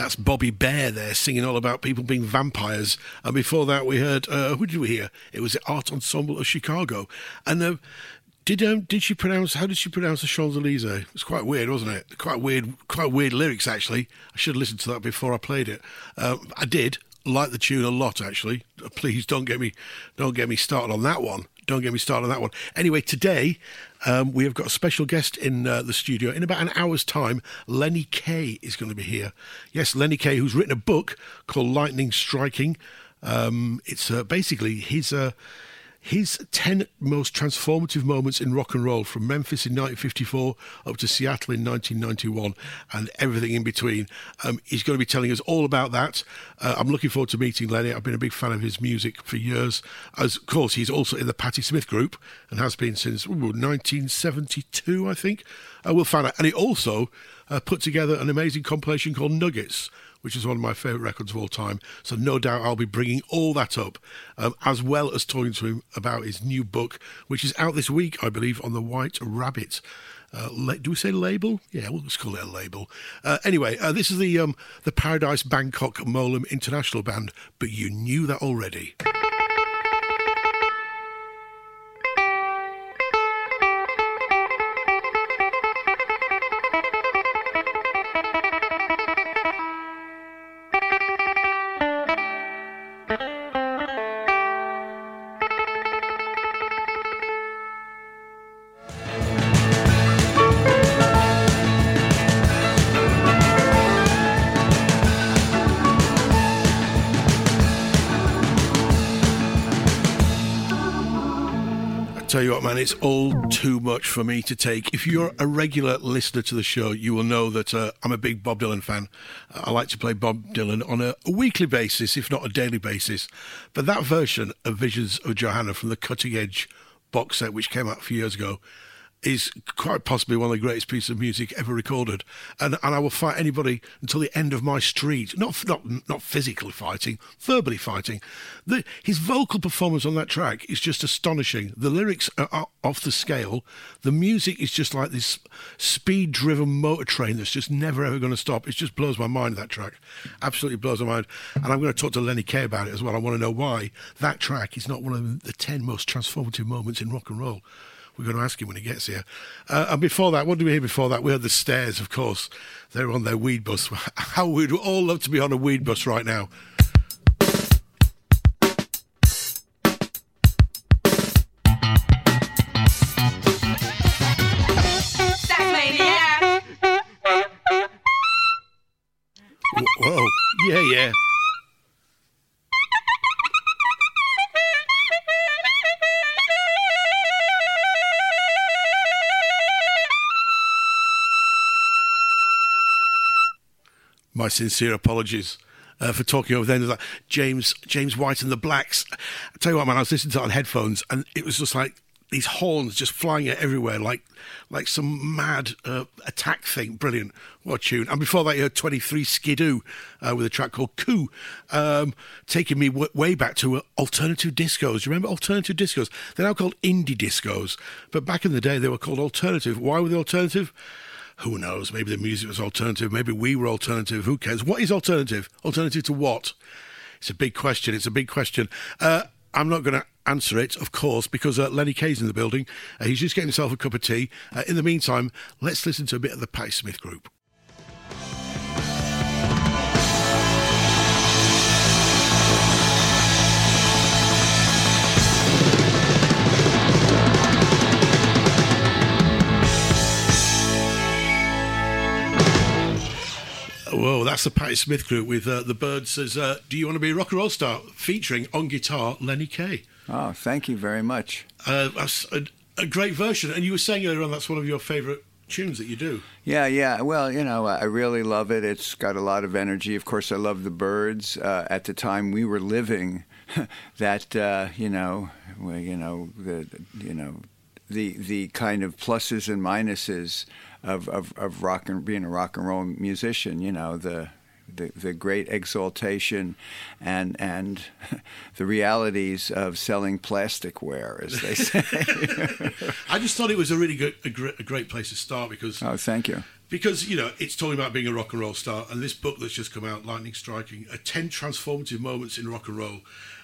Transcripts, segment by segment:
That's Bobby Bare there singing all about people being vampires. And before that, we heard, uh, who did we hear? It was the Art Ensemble of Chicago. And uh, did um, did she pronounce, how did she pronounce the Champs? It was quite weird, wasn't it? Quite weird, quite weird lyrics, actually. I should have listened to that before I played it. Uh, I did like the tune a lot, actually. Please don't get me, don't get me started on that one. Don't get me started on that one. Anyway, today um, we have got a special guest in uh, the studio. In about an hour's time, Lenny Kaye is going to be here. Yes, Lenny Kaye, who's written a book called Lightning Striking. Um, it's uh, basically his. Uh, his 10 most transformative moments in rock and roll from Memphis in 1954 up to Seattle in 1991 and everything in between. Um, he's going to be telling us all about that. Uh, I'm looking forward to meeting Lenny. I've been a big fan of his music for years. As, of course, he's also in the Patti Smith group and has been since ooh, 1972, I think. Uh, we'll find out. And he also uh, put together an amazing compilation called Nuggets which is one of my favourite records of all time. So no doubt I'll be bringing all that up, um, as well as talking to him about his new book, which is out this week, I believe, on the White Rabbit. Uh, la- do we say label? Yeah, we'll just call it a label. Uh, anyway, uh, this is the um, the Paradise Bangkok Molam International Band, but you knew that already. It's all too much for me to take. If you're a regular listener to the show, you will know that uh, I'm a big Bob Dylan fan. I like to play Bob Dylan on a, a, weekly basis, if not a daily basis. But that version of Visions of Johanna from the Cutting Edge box set, which came out a few years ago, is quite possibly one of the greatest pieces of music ever recorded. And and I will fight anybody until the end of my street. Not not not physically fighting, verbally fighting. The, his vocal performance on that track is just astonishing. The lyrics are off the scale. The music is just like this speed-driven motor train that's just never ever going to stop. It just blows my mind. That track absolutely blows my mind. And I'm going to talk to Lenny Kaye about it as well. I want to know why that track is not one of the ten most transformative moments in rock and roll. We're going to ask him when he gets here. Uh, and before that, what did we hear before that? We heard the Stairs, of course. They're on their weed bus. How we'd all love to be on a weed bus right now. Whoa. Yeah, yeah. My sincere apologies. Uh, for talking over like James James White and the Blacks. I tell you what, man, I was listening to it on headphones, and it was just like these horns just flying everywhere, like like some mad uh, attack thing. Brilliant, what tune! And before that, you heard Twenty Three Skidoo uh, with a track called "Coup," um, taking me w- way back to uh, alternative discos. You remember alternative discos? They're now called indie discos, but back in the day they were called alternative. Why were they alternative? Who knows? Maybe the music was alternative. Maybe we were alternative. Who cares? What is alternative? Alternative to what? It's a big question. It's a big question. Uh, I'm not going to answer it, of course, because uh, Lenny Kaye's in the building. Uh, he's just getting himself a cup of tea. Uh, in the meantime, let's listen to a bit of the Patti Smith group. That's the Patti Smith group with uh, the Byrds says, uh, "Do You Want to Be a Rock and Roll Star?" featuring on guitar Lenny Kaye. Oh, thank you very much. Uh, that's a, a, great version, and you were saying earlier on that's one of your favourite tunes that you do. Yeah, yeah. Well, you know, I really love it. It's got a lot of energy. Of course, I love the Byrds. Uh, at the time we were living, that uh, you know, you know the you know the the kind of pluses and minuses of, of, of rock and being a rock and roll musician. You know the the, the great exaltation and and the realities of selling plasticware, as they say. I just thought it was a really good, a great, a great place to start because. Oh, thank you. Because you know it's talking about being a rock and roll star, and this book that's just come out, "Lightning Striking," a ten transformative moments in rock and roll,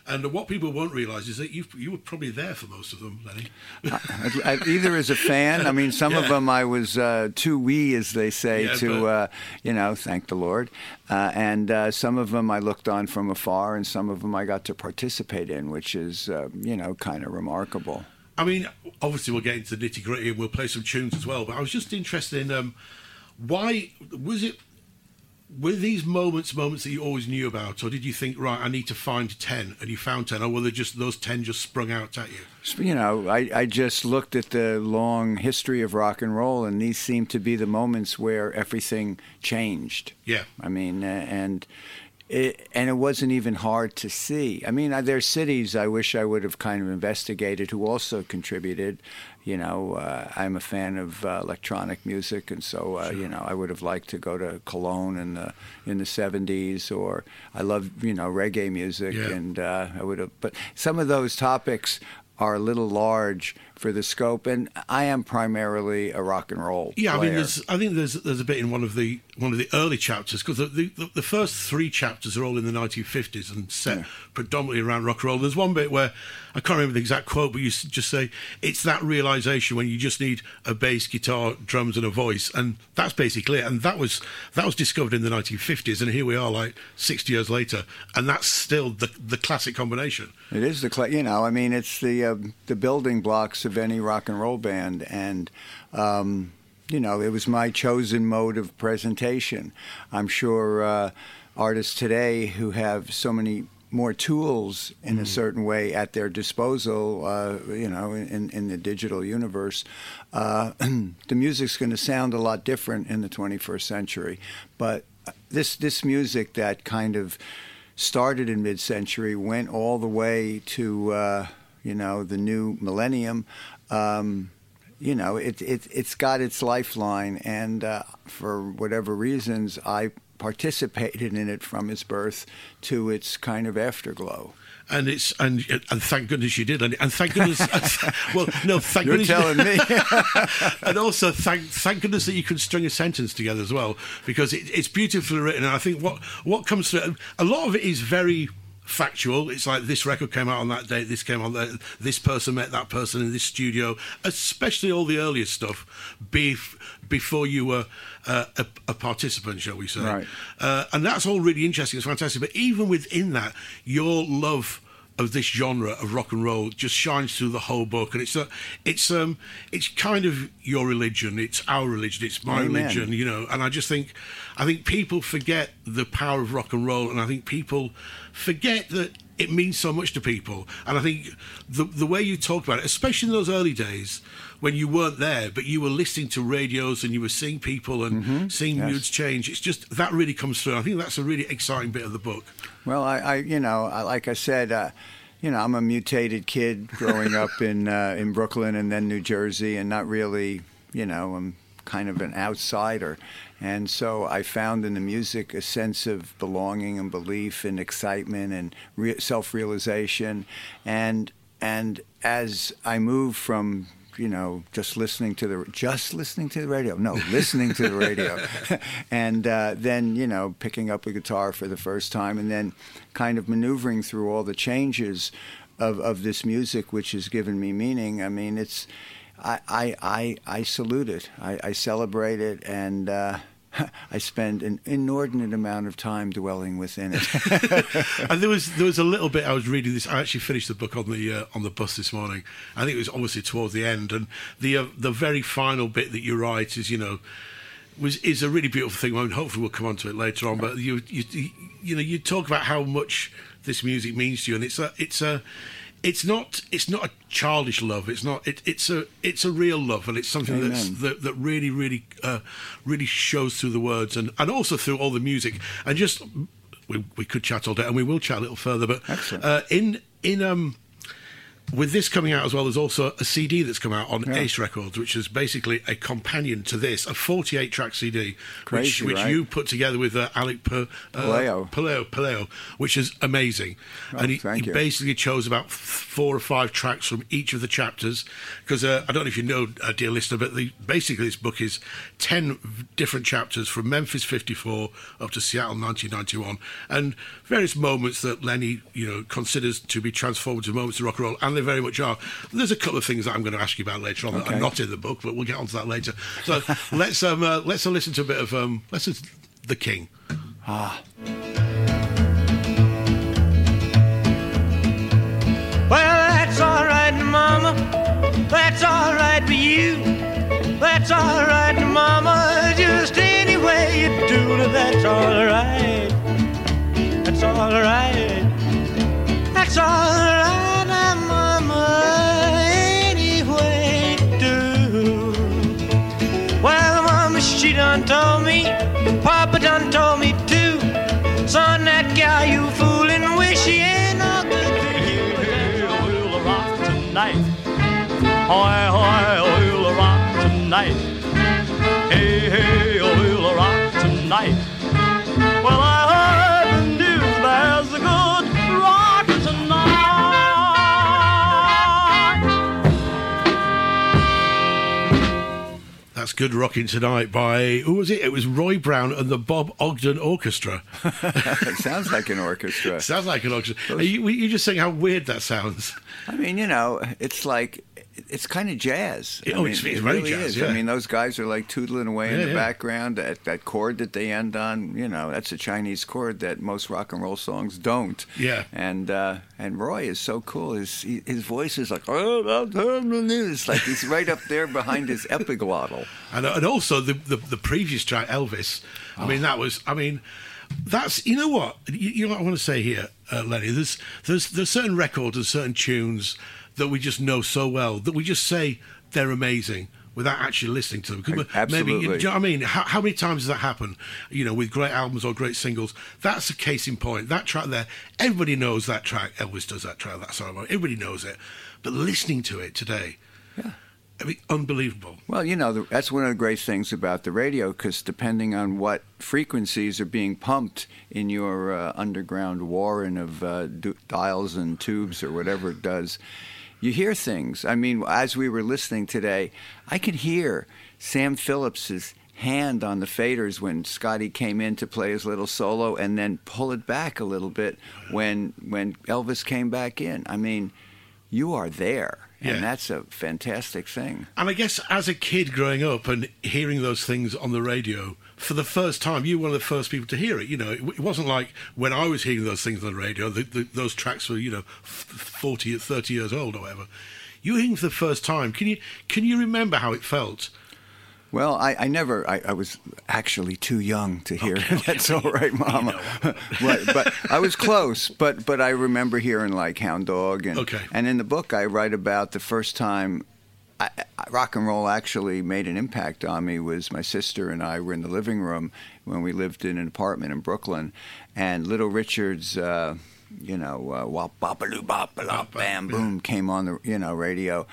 and what people won't realise is that you you were probably there for most of them, Lenny. I, I, either as a fan, I mean, some yeah. of them I was uh, too wee, as they say, yeah, to but... uh, you know, thank the Lord, uh, and uh, some of them I looked on from afar, and some of them I got to participate in, which is uh, you know kind of remarkable. I mean, obviously we'll get into the nitty gritty and we'll play some tunes as well, but I was just interested in um, why was it were these moments moments that you always knew about, or did you think, right, I need to find ten, and you found ten, or were they just those ten just sprung out at you? You know, I, I just looked at the long history of rock and roll, and these seem to be the moments where everything changed. Yeah, I mean, and it, and it wasn't even hard to see. I mean, there are cities I wish I would have kind of investigated who also contributed. You know, uh, I'm a fan of uh, electronic music, and so uh, sure. you know, I would have liked to go to Cologne in the in the '70s, or I love you know reggae music, yeah. and uh, I would have. But some of those topics are a little large for the scope, and I am primarily a rock and roll. Yeah, player. I mean, there's, I think there's there's a bit in one of the one of the early chapters because the, the, the first three chapters are all in the 1950s and set yeah. predominantly around rock and roll. There's one bit where I can't remember the exact quote, but you just say it's that realization when you just need a bass guitar, drums, and a voice, and that's basically it. And that was that was discovered in the 1950s, and here we are, like 60 years later, and that's still the the classic combination. It is the cl- you know, I mean, it's the uh, the building blocks of any rock and roll band, and um, you know, it was my chosen mode of presentation. I'm sure uh, artists today who have so many more tools in mm. a certain way at their disposal, uh, you know, in, in the digital universe, uh, the music's going to sound a lot different in the 21st century. But this this music that kind of started in mid-century went all the way to uh, you know the new millennium. Um, you know, it, it, it's got its lifeline, and uh, for whatever reasons, I participated in it from its birth to its kind of afterglow and it's and and thank goodness you did, and, and thank goodness. well, no, thank You're goodness. telling me. and also thank thank goodness that you can string a sentence together as well, because it, it's beautifully written. And I think what what comes through, a lot of it is very factual. It's like this record came out on that date, this came on that, this person met that person in this studio, especially all the earlier stuff bef- before you were uh, a, a, participant, shall we say. Right. Uh, and that's all really interesting. It's fantastic. But even within that, your love of this genre of rock and roll just shines through the whole book, and it's a, it's um, it's kind of your religion, it's our religion, it's my Amen. religion, you know. And I just think, I think people forget the power of rock and roll, and I think people forget that it means so much to people. And I think the the way you talk about it, especially in those early days when you weren't there, but you were listening to radios and you were seeing people and mm-hmm. seeing yes. moods change, it's just that really comes through. I think that's a really exciting bit of the book. Well, I, I you know, I, like I said. Uh, you know, I'm a mutated kid growing up in uh, in Brooklyn and then New Jersey, and not really, you know, I'm kind of an outsider. And so I found in the music a sense of belonging and belief and excitement and re- self-realization. And and as I moved from you know just listening to the just listening to the radio? No listening to the radio. And uh, then you know picking up a guitar for the first time and then kind of maneuvering through all the changes of, of this music which has given me meaning. I mean it's I, I, I, I salute it. I, I celebrate it, and uh, I spend an inordinate amount of time dwelling within it. and there was there was a little bit I was reading this. I actually finished the book on the uh, on the bus this morning. I think it was obviously towards the end, and the uh, the very final bit that you write is you know was is a really beautiful thing. Well, hopefully we'll come on to it later on. But you you you know you talk about how much this music means to you, and it's a it's a it's not it's not a childish love. It's not it, it's a it's a real love, and it's something Amen. that's that, that really really uh, really shows through the words and and also through all the music. And just we we could chat all day, and we will chat a little further. But uh, in in um with this coming out as well, there's also a CD that's come out on Yeah. Ace Records, which is basically a companion to this, a 48 track CD, Crazy, which, which right? you put together with uh, Alec per, uh, Palao. Palao, Palao, which is amazing. Oh, and he, he basically chose about four or five tracks from each of the chapters. Because uh, I don't know if you know, uh, dear listener, but the, basically this book is 10 different chapters from Memphis 54 up to Seattle 1991, and various moments that Lenny, you know, considers to be transformative moments of rock and roll, and they very much are. There's a couple of things that I'm going to ask you about later on that are not in the book, but we'll get onto that later. So let's um, uh, let's uh, listen to a bit of um, let's listen to the King. Ah. Well, that's all right, Mama. That's all right for you. That's all right, Mama. Just any way you do it, that's all right. That's all right. That's all right, Hoy, hoy, we'll rock tonight. Hey, hey, we'll rock tonight. Well, I heard the news there's a good rock tonight. That's Good Rocking Tonight by, who was it? It was Roy Brown and the Bob Ogden Orchestra. it sounds like an orchestra. sounds like an orchestra. You, you just saying how weird that sounds. I mean, you know, it's like it's kind of jazz. I oh, mean, it's- it's it very really jazz, is. I mean, those guys are like tootling away in the yeah. background. That that chord that they end on, you know, that's a Chinese chord that most rock and roll songs don't. Yeah. And uh, and Roy is so cool. His his voice is like oh, it's like he's right up there behind his epiglottal. And, and also the, the the previous track, Elvis. I mean, that was. I mean, that's. You know what? You, you know what I want to say here, uh, Lenny. There's there's there's certain records and certain tunes that we just know so well that we just say they're amazing. Without actually listening to them, 'Cause maybe Absolutely. you know what I mean. How, how many times does that happen? You know, with great albums or great singles. That's a case in point. That track there, everybody knows that track. Elvis does that track. That song. Everybody knows it. But listening to it today, yeah. I mean, unbelievable. Well, you know, that's one of the great things about the radio because depending on what frequencies are being pumped in your uh, underground warren of uh, dials and tubes or whatever it does, you hear things. I mean, as we were listening today, I could hear Sam Phillips's hand on the faders when Scotty came in to play his little solo and then pull it back a little bit when when Elvis came back in. I mean, you are there. Yeah. And that's a fantastic thing. And I guess as a kid growing up and hearing those things on the radio for the first time, you were one of the first people to hear it. You know, it, it wasn't like when I was hearing those things on the radio, the, the, those tracks were, you know, f- 40, 30 years old or whatever. You were hearing for the first time. Can you can you remember how it felt? Well, I, I never, I, I was actually too young to hear. That's all right, Mama. right, but I was close. But but I remember hearing like Hound Dog, and Okay. and in the book I write about the first time I, rock and roll actually made an impact on me. Was my sister and I were in the living room when we lived in an apartment in Brooklyn, and Little Richard's. Uh, you know, uh, wop bop bop bam boom came on the you know radio,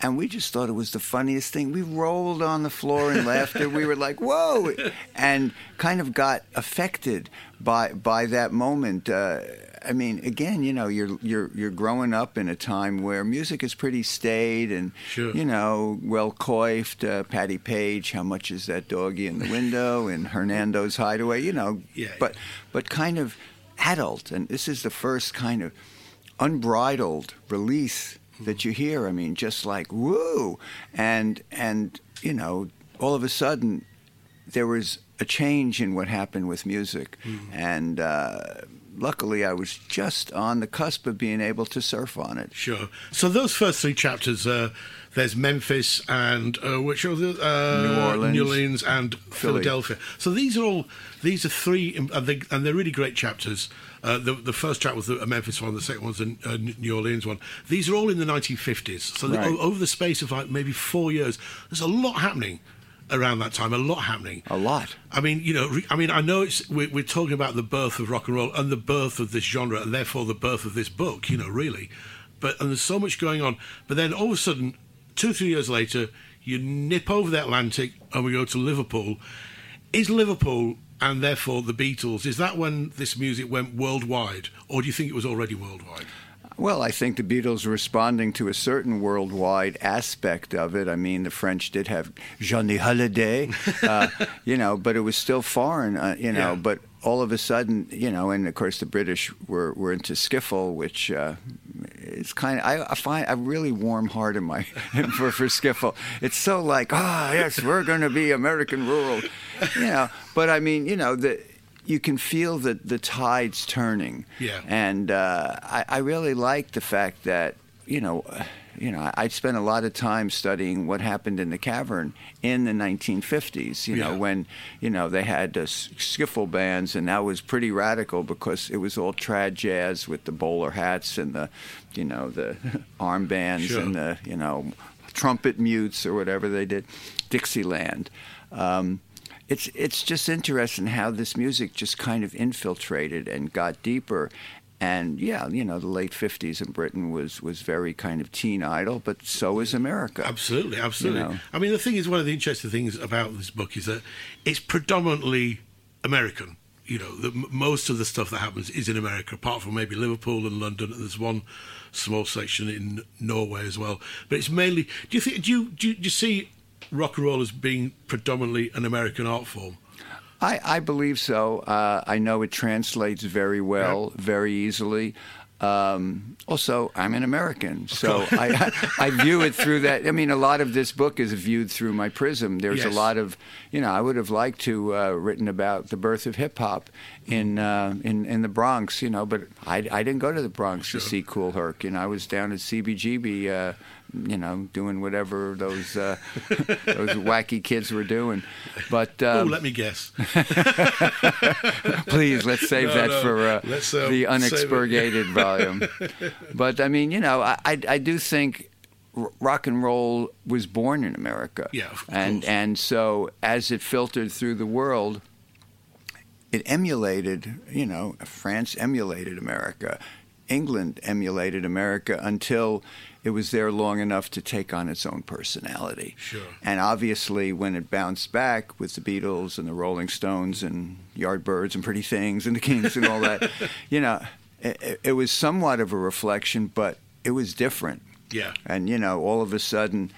and we just thought it was the funniest thing. We rolled on the floor in laughter. We were like, "Whoa!" and kind of got affected by by that moment. Uh, I mean, again, you know, you're you're you're growing up in a time where music is pretty staid and Sure. you know well coiffed. Uh, Patti Page, how much is that doggy in the window? And Hernando's Hideaway, you know. Yeah. But but kind of adult, and this is the first kind of unbridled release that you hear. I mean, just like woo, and and you know, all of a sudden, there was a change in what happened with music, and uh, luckily I was just on the cusp of being able to surf on it. Sure. So those first three chapters, uh, there's Memphis and uh, which are the uh, New Orleans. New Orleans and Philly. Philadelphia. So these are all these are three, and they, and they're really great chapters. Uh, the the first track was the a Memphis one, the second one's the uh, New Orleans one. These are all in the 1950s. So Right. o- over the space of like maybe four years, there's a lot happening around that time. A lot happening. A lot. I mean, you know, re- I mean, I know it's we're, we're talking about the birth of rock and roll and the birth of this genre, and therefore the birth of this book. You know, really, but and there's so much going on. But then all of a sudden, two three years later, you nip over the Atlantic and we go to Liverpool. Is Liverpool and therefore the Beatles? Is that when this music went worldwide, or do you think it was already worldwide? Well, I think the Beatles were responding to a certain worldwide aspect of it. I mean, the French did have Johnny Hallyday, uh, you know, but it was still foreign, uh, you know. Yeah. But all of a sudden, you know, and of course the British were, were into skiffle, which uh, is kind of I, I find a really warm heart in my for for skiffle. It's so like, ah, yes, we're going to be American rural, you know. But I mean, you know, the you can feel the the tides turning. Yeah. And uh, I, I really like the fact that you know, you know, I, spent a lot of time studying what happened in the cavern in the 1950s. You know, when you know they had uh, skiffle bands, and that was pretty radical because it was all trad jazz with the bowler hats and the, you know, the armbands Sure. and the you know, trumpet mutes or whatever they did, Dixieland. Um, it's it's just interesting how this music just kind of infiltrated and got deeper. And yeah, you know, the late '50s in Britain was was very kind of teen idol, but so is America. Absolutely, absolutely. know. I mean, the thing is, one of the interesting things about this book is that it's predominantly American. You know, the, most of the stuff that happens is in America, apart from maybe Liverpool and London. And there's one small section in Norway as well. But it's mainly. Do you think? Do you do you, do you see rock and roll as being predominantly an American art form? I, I believe so. Uh, I know it translates very well, very easily. Um, also, I'm an American, so I, I view it through that. I mean, a lot of this book is viewed through my prism. There's Yes. a lot of, you know, I would have liked to uh, written about the birth of hip hop in uh, in in the Bronx, you know, but I, I didn't go to the Bronx to see Kool Herc. You know, I was down at CBGB. Uh, you know, doing whatever those uh, those wacky kids were doing, but oh, um, let me guess. Please, let's save No, that no. for uh, um, the unexpurgated volume. But I mean, you know, I, I, I do think r- rock and roll was born in America. Yeah, of and course. and so as it filtered through the world, it emulated. You know, France emulated America. England emulated America until it was there long enough to take on its own personality. Sure. And obviously, when it bounced back with the Beatles and the Rolling Stones and Yardbirds and Pretty Things and the Kinks and all that, you know, it, it was somewhat of a reflection, but it was different. Yeah. And, you know, all of a sudden,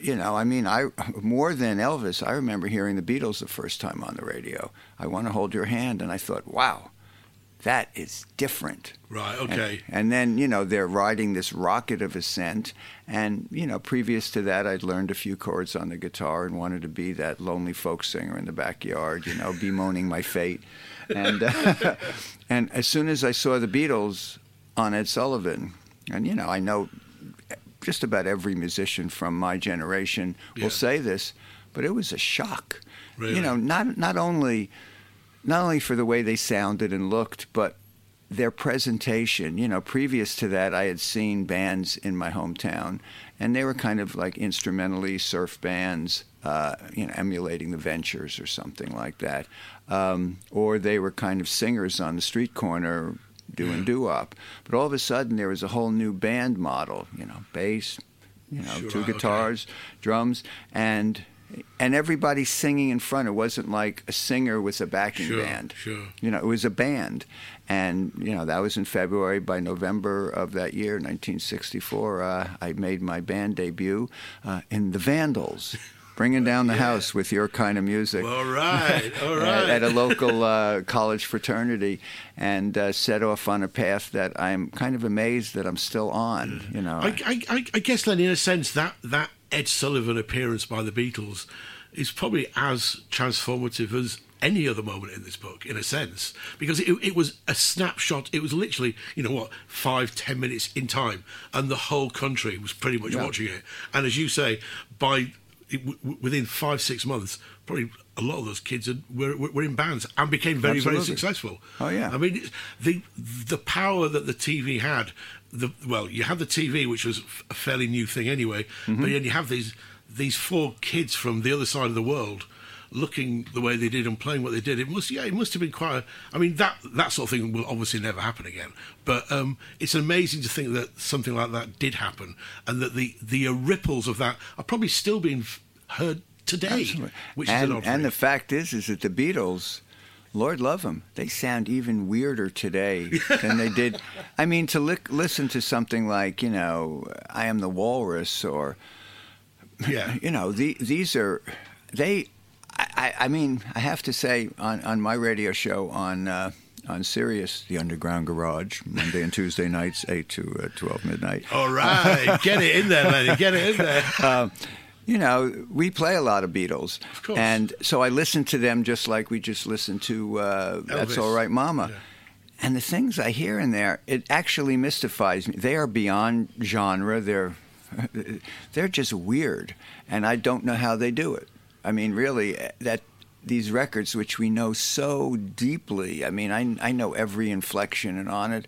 you know, I mean, I more than Elvis, I remember hearing the Beatles the first time on the radio. I want to hold your hand, and I thought, wow, that is different. Right. Okay. And, then, you know, they're riding this rocket of ascent. And, you know, previous to that, I'd learned a few chords on the guitar and wanted to be that lonely folk singer in the backyard, you know, bemoaning my fate. And, uh, and as soon as I saw the Beatles on Ed Sullivan, and, you know, I know just about every musician from my generation will say this, but it was a shock. Really? You know, not not only not only for the way they sounded and looked, but their presentation. You know, previous to that, I had seen bands in my hometown, and they were kind of like instrumentally surf bands, uh, you know, emulating the Ventures or something like that, um, or they were kind of singers on the street corner doing doo-wop. But all of a sudden, there was a whole new band model. You know, bass, you know, Sure, two okay. guitars, drums, and and everybody singing in front. It wasn't like a singer with a backing Sure, band. sure. You know, it was a band, and you know that was in February. By November of that year, 1964, uh, I made my band debut uh, in the Vandals. Bringing down the house with your kind of music All right. All at, at a local uh, college fraternity and uh, set off on a path that I'm kind of amazed that I'm still on. You know, I, I, I, I guess then, in a sense, that that Ed Sullivan appearance by the Beatles is probably as transformative as any other moment in this book, in a sense, because it, it was a snapshot. It was literally, you know what, five, ten minutes in time, and the whole country was pretty much Yeah. watching it. And as you say, by it, w- within five, six months, probably a lot of those kids had, were, were were in bands and became very, very successful. Oh, yeah. I mean, the the power that the TV had. The well, you had the TV, which was a fairly new thing anyway, Mm-hmm. but then you have these these four kids from the other side of the world looking the way they did and playing what they did. It must, yeah, it must have been quite. A, I mean, that that sort of thing will obviously never happen again. But um, it's amazing to think that something like that did happen, and that the the uh, ripples of that are probably still being heard today, Absolutely. which and, is an and the fact is, is that the Beatles, Lord love them, they sound even weirder today than they did. I mean, to li- listen to something like you know, I am the Walrus, or yeah, you know, the, these are they. I, I, mean, I have to say on on my radio show on. Uh, on Sirius, the Underground Garage, Monday and Tuesday nights, eight to uh, twelve midnight. all right, get it in there, Lenny, get it in there. Um, you know, we play a lot of Beatles, Of course. and so I listen to them just like we just listened to uh, "That's All Right, Mama." Yeah. And the things I hear in there, it actually mystifies me. They are beyond genre. They're they're just weird, and I don't know how they do it. I mean, really, eh, that these records, which we know so deeply. I mean, I I know every inflection and on it,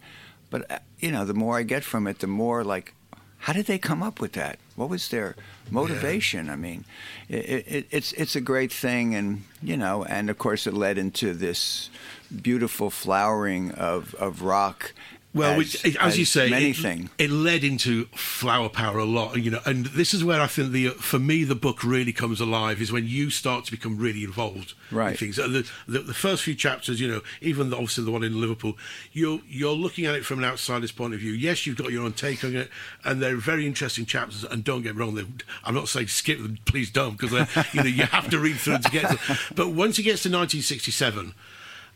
but uh, you know, the more I get from it, the more like, how did they come up with that? What was their motivation? I mean, it, it, it's it's a great thing, and you know, and of course, it led into this beautiful flowering of of rock. Well, as, which, as, you say, it, it led into flower power a lot, you know. And this is where I think the for me the book really comes alive is when you start to become really involved in Right. things. Uh, the, the, the first few chapters, you know, even the, obviously the one in Liverpool, you're you're looking at it from an outsider's point of view. Yes, you've got your own take on it, and they're very interesting chapters. And don't get me wrong, I'm not saying skip them, please don't, because you know you have to read through to get. to But once it gets to 1967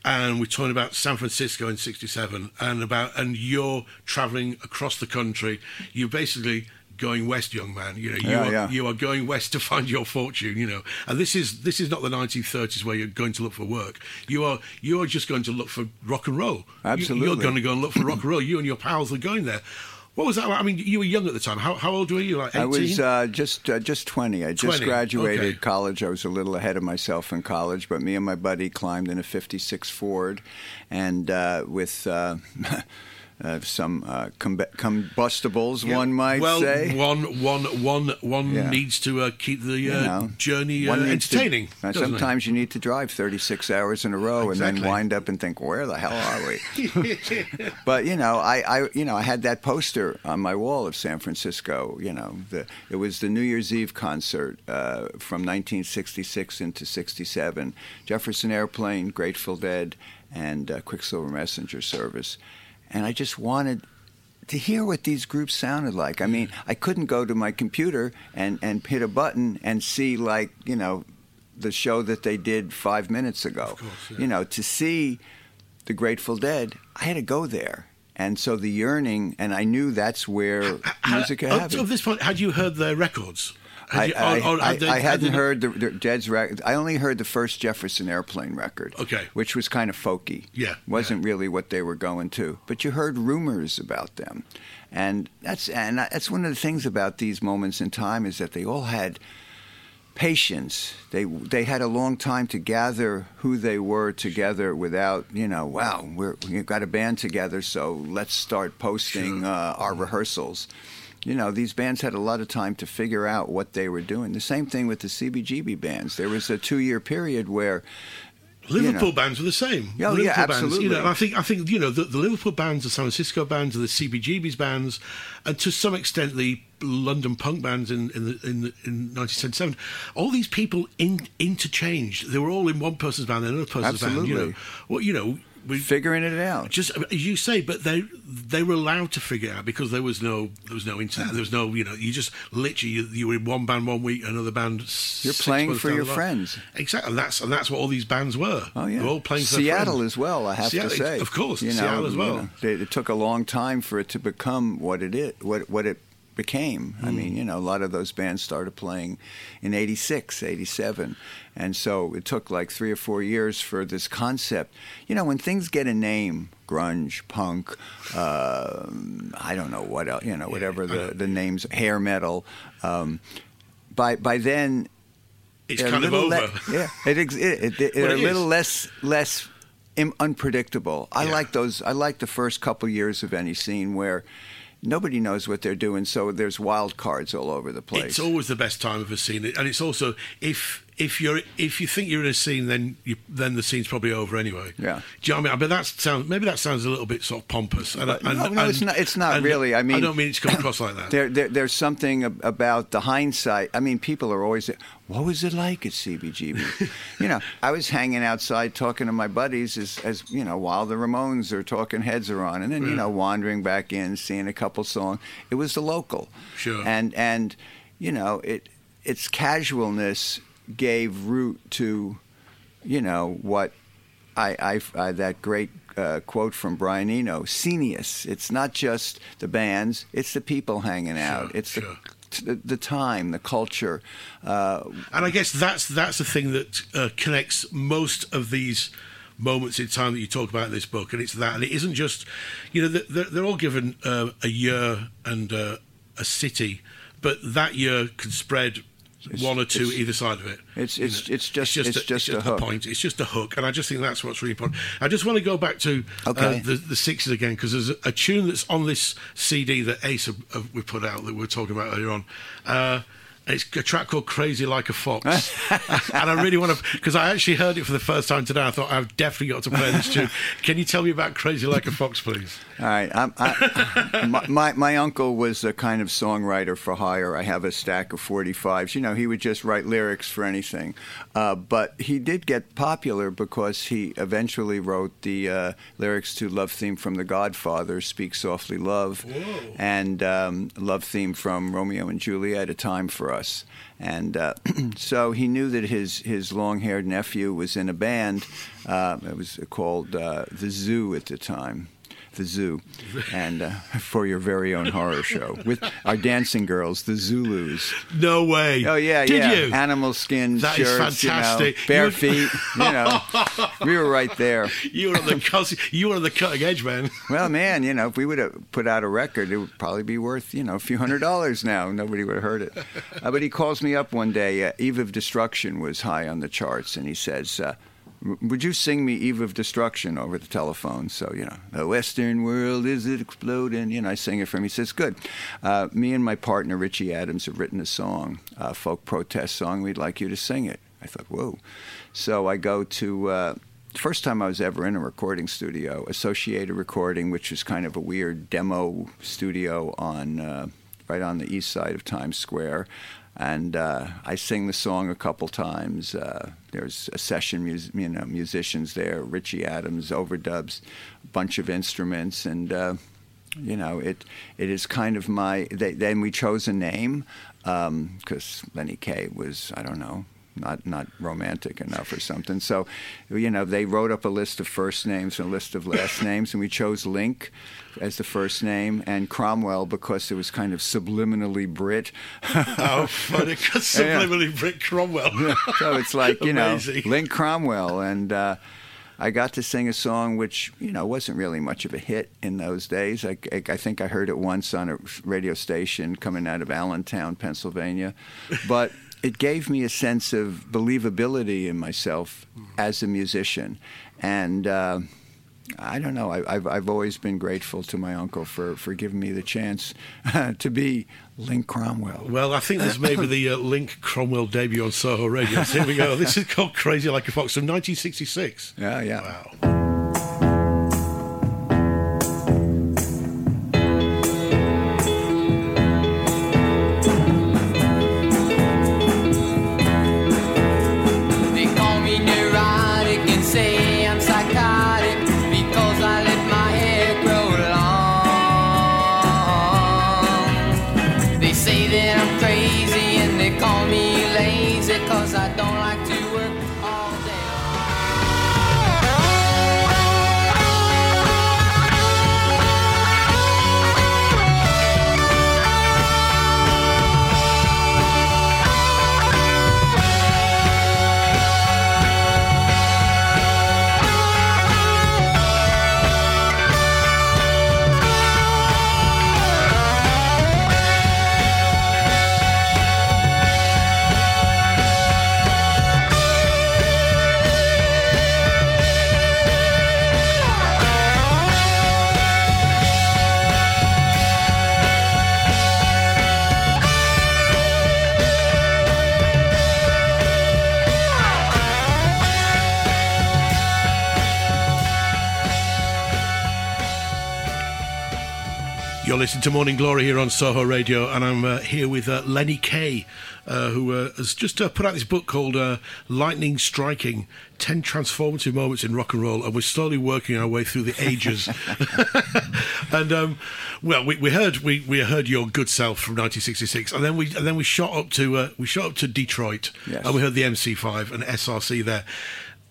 and we're talking about San Francisco in '67, and about and you're traveling across the country. You're basically going west, young man. You know, you Yeah, are yeah. you are going west to find your fortune. You know, and this is this is not the 1930s where you're going to look for work. You are you are just going to look for rock and roll. You- Absolutely. you're going to go and look for rock and roll. You and your pals are going there. What was that? like? I mean, you were young at the time. How, how old were you? Like 18? I was uh, just uh, just twenty. I just 20, graduated okay. college. I was a little ahead of myself in college, but me and my buddy climbed in a '56 Ford, and uh, with. Uh, Uh, some uh, com- combustibles, Yeah. one might well, say. one, one, one, one Yeah. needs to uh, keep the uh, You know, journey uh, to- entertaining. uh, it? sometimes you need to drive 36 hours in a row and then wind up and think, where the hell are we? but you know, I, I, you know, I had that poster on my wall of San Francisco. You know, the, it was the New Year's Eve concert uh, from 1966 into '67. Jefferson Airplane, Grateful Dead, and uh, Quicksilver Messenger Service, and I just wanted to hear what these groups sounded like. I mean, I couldn't go to my computer and, and hit a button and see like, you know, the show that they did five minutes ago. course, yeah. You know, to see the Grateful Dead, I had to go there. And so the yearning, and I knew that's where music could Up happen. to this point, had you heard their records? I, you- I, or- or I, they- I had hadn't heard the, the Dead's record. I only heard the first Jefferson Airplane record. Okay. Which was kind of folky. Yeah, Wasn't really what they were going to. But you heard rumors about them. And that's and that's one of the things about these moments in time is that they all had patience. They they had a long time to gather who they were together without, you know, wow, we're we've got a band together, so let's start posting uh, our rehearsals. You know, these bands had a lot of time to figure out what they were doing. The same thing with the CBGB bands. There was a two-year period where Liverpool know. bands were the same. Oh, yeah, oh, Liverpool yeah, Bands, you know, I think I think you know the, the Liverpool bands, the San Francisco bands, the CBGB's bands, and to some extent the London punk bands in in, the, in, the, in 1977. All these people in, interchanged. They were all in one person's band and another person's band. You know, well, you know, we figuring it out. just as you say, but they they were allowed to figure it out because there was no there was no internet, there was no you know you just literally you, you were in one band one week, another band. You're playing for your friends. Exactly, and that's and that's what all these bands were. Oh yeah, They were all playing for Seattle as well. I have Seattle, to say, of course, you know, Seattle as you well. know, it, it took a long time for it to become what it is, what what it became. I mean, you know, a lot of those bands started playing in 86, 87. And so it took like three or four years for this concept. You know, when things get a name, grunge, punk, uh, I don't know what else, you know, whatever the, the names, hair metal, um, by, by then, It's kind of over. le- yeah, it, ex- it, it, it- Well, they're it a little is. less less Im- unpredictable. I Yeah. like those. I like the first couple years of any scene where nobody knows what they're doing, so there's wild cards all over the place. It's always the best time of a scene, and it's also if if you're if you think you're in a scene, then you, then the scene's probably over anyway. Yeah. Do you know what I mean? But that sounds maybe that sounds a little bit sort of pompous. And, and, no, no, it's not- it's not really. I mean- I don't mean it to come across like that. there, there, there's something about the hindsight. I mean, people are always, what was it like at CBGB? you know, I was hanging outside talking to my buddies as, as you know, while the Ramones or Talking Heads are on, and then you know, wandering back in, seeing a couple songs. It was the local, Sure. and and you know, it its casualness gave root to, you know, what I, I, I that great uh, quote from Brian Eno, Scenius. It's not just the bands; it's the people hanging out. Sure, it's sure. the, the time, the culture. Uh, And I guess that's that's the thing that uh, connects most of these moments in time that you talk about in this book, and it's that, and it isn't just, you know, they're, they're all given uh, a year and uh, a city, but that year can spread one or two it's- either side of it. it's- You it's- know, it's just- it's just a hook. point. It's just a hook, and I just think that's what's really important. I just want to go back to Okay. uh, the the sixties again because there's a, a tune that's on this CD that Ace have, have, we put out that we were talking about earlier on. Uh, it's a track called "Crazy Like a Fox," and I really want to because I actually heard it for the first time today. I thought I've definitely got to play this tune. Can you tell me about "Crazy Like a Fox," please? all right, I, my, my my uncle was a kind of songwriter for hire. I have a stack of 45s. You know, he would just write lyrics for anything. Uh, but he did get popular because he eventually wrote the uh, lyrics to love theme from The Godfather, "Speak Softly, Love," and um, love theme from Romeo and Juliet, "A Time for Us." And uh, so he knew that his his long haired nephew was in a band. Uh, it was called uh, the Zoo at the time the zoo, and uh, for your very own horror show with our dancing girls, the Zulus. No way. Oh yeah, Did yeah. you? Animal skin That is shirts, fantastic. you know, bare feet. You know, we were right there. You were on the cus- you were on the cutting edge, man. Well, man, you know, if we would have put out a record, it would probably be worth you know a few hundred dollars now. Nobody would have heard it. Uh, but he calls me up one day. Uh, Eve of Destruction was high on the charts, and he says. Uh, "W- would you sing me Eve of Destruction over the telephone? So, you know, the Western world is exploding? You know, I sing it for him. He says, good. Uh, me and my partner, Richie Adams, have written a song, a folk protest song. We'd like you to sing it. I thought, whoa. So I go to, uh, first time I was ever in a recording studio, Associated Recording, which was kind of a weird demo studio on, uh, right on the east side of Times Square and uh, I sing the song a couple times. Uh, there's a session, mus- you know, musicians there. Richie Adams overdubs a bunch of instruments, and uh, you know, it it is kind of my. They, then we chose a name because Lenny Kaye was I don't know. Not not romantic enough or something. So, you know, they wrote up a list of first names and a list of last names, and we chose Link as the first name and Cromwell because it was kind of subliminally Brit. Oh, funny. Because Yeah. subliminally Brick Cromwell. so it's like you know Link Cromwell, and uh, I got to sing a song which you know wasn't really much of a hit in those days. I, I, I think I heard it once on a radio station coming out of Allentown, Pennsylvania, but it gave me a sense of believability in myself as a musician, and. Uh, I don't know. I, I've I've always been grateful to my uncle for, for giving me the chance to be Link Cromwell. Well, I think there's maybe the uh, Link Cromwell debut on Soho Radio. So here we go. This is called Crazy Like a Fox from 1966. Yeah, yeah. Wow. Listening to Morning Glory here on Soho Radio, and I'm uh, here with uh, Lenny Kaye, uh, who uh, has just uh, put out this book called uh, Lightning Striking 10 Transformative Moments in Rock and Roll, and we're slowly working our way through the ages. and, um, well, we, we heard we, we heard your good self from 1966, and then we and then we shot up to uh, we shot up to Detroit, Yes. and we heard the MC5 and SRC there.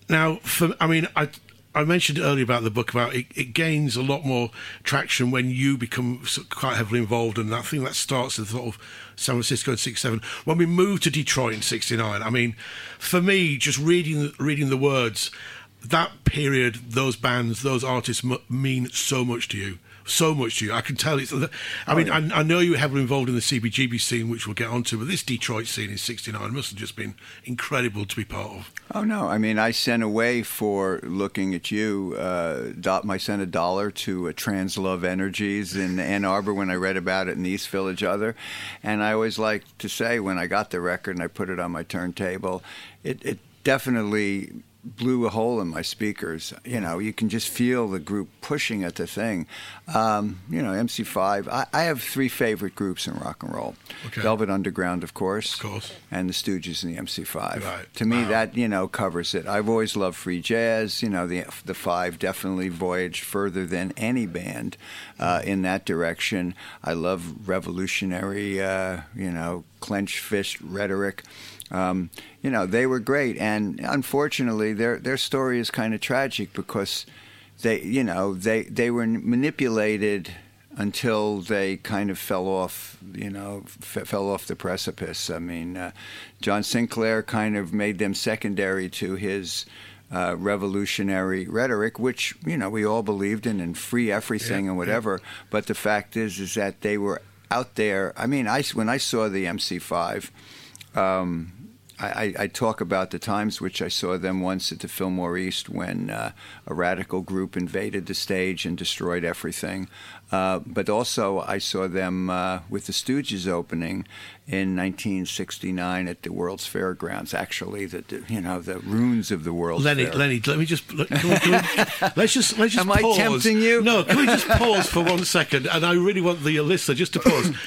Now, for, I mean, I I mentioned earlier about the book about it, it gains a lot more traction when you become quite heavily involved, and I think that starts in sort of San Francisco in '67. When we moved to Detroit in '69, I mean, for me, just reading reading the words, that period, those bands, those artists m- mean so much to you. So much to you. I can tell it's. I mean, I, I know you were heavily involved in the CBGB scene, which we'll get onto, but this Detroit scene in '69 must have just been incredible to be part of. Oh no! I mean, I sent away for looking at you. Uh, dot, I sent a dollar to uh, Trans Love Energies in Ann Arbor when I read about it in the East Village Other, and I always like to say when I got the record and I put it on my turntable, it, it definitely blew a hole in my speakers. You know, you can just feel the group pushing at the thing. Um, you know, MC5. I, I have three favorite groups in rock and roll: Okay. Velvet Underground, of course, Of course. and the Stooges and the MC5. Right. To me, Wow. that you know covers it. I've always loved free jazz. You know, the the five definitely voyaged further than any band uh, in that direction. I love revolutionary, uh, you know, clenched fist rhetoric. Um, you know, they were great, and unfortunately, their their story is kind of tragic because they, you know, they they were manipulated until they kind of fell off, you know, f- fell off the precipice. I mean, uh, John Sinclair kind of made them secondary to his uh, revolutionary rhetoric, which you know we all believed in and free everything Yeah, and whatever. But the fact is, is that they were out there. I mean, I when I saw the MC5. Um, I, I, I talk about the times which I saw them once at the Fillmore East when uh, a radical group invaded the stage and destroyed everything. Uh, but also, I saw them uh, with the Stooges opening in 1969 at the World's Fairgrounds. Actually, the, the you know the ruins of the World's Lenny, Fair. Lenny, let me just can we, can we, let's just let's just Am I pause. tempting you? No, can we just pause for one second? And I really want the listener just to pause.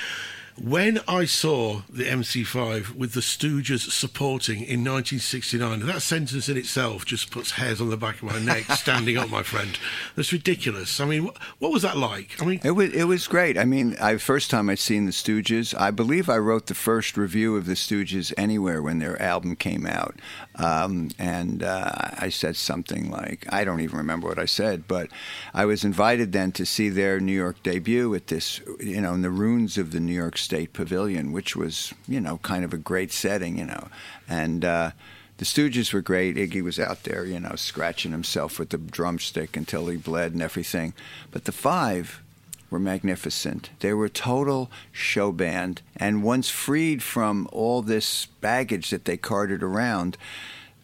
When I saw the MC5 with the Stooges supporting in 1969, that sentence in itself just puts hairs on the back of my neck standing up, my friend. That's ridiculous. I mean, wh- what was that like? I mean, It was it was great. I mean, I first time I'd seen the Stooges. I believe I wrote the first review of the Stooges anywhere when their album came out, um, and uh, I said something like I don't even remember what I said, but I was invited then to see their New York debut at this, you know, in the ruins of the New York State Pavilion, which was you know kind of a great setting, you know, and. Uh, the Stooges were great. Iggy was out there, you know, scratching himself with the drumstick until he bled and everything. But the Five were magnificent. They were a total show band. And once freed from all this baggage that they carted around,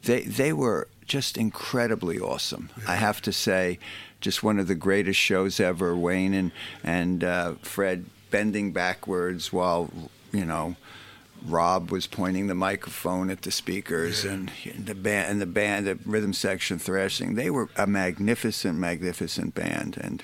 they they were just incredibly awesome. I have to say, just one of the greatest shows ever. Wayne and and uh, Fred bending backwards while you know. Rob was pointing the microphone at the speakers, and the band and the band, the rhythm section thrashing. They were a magnificent, magnificent band, and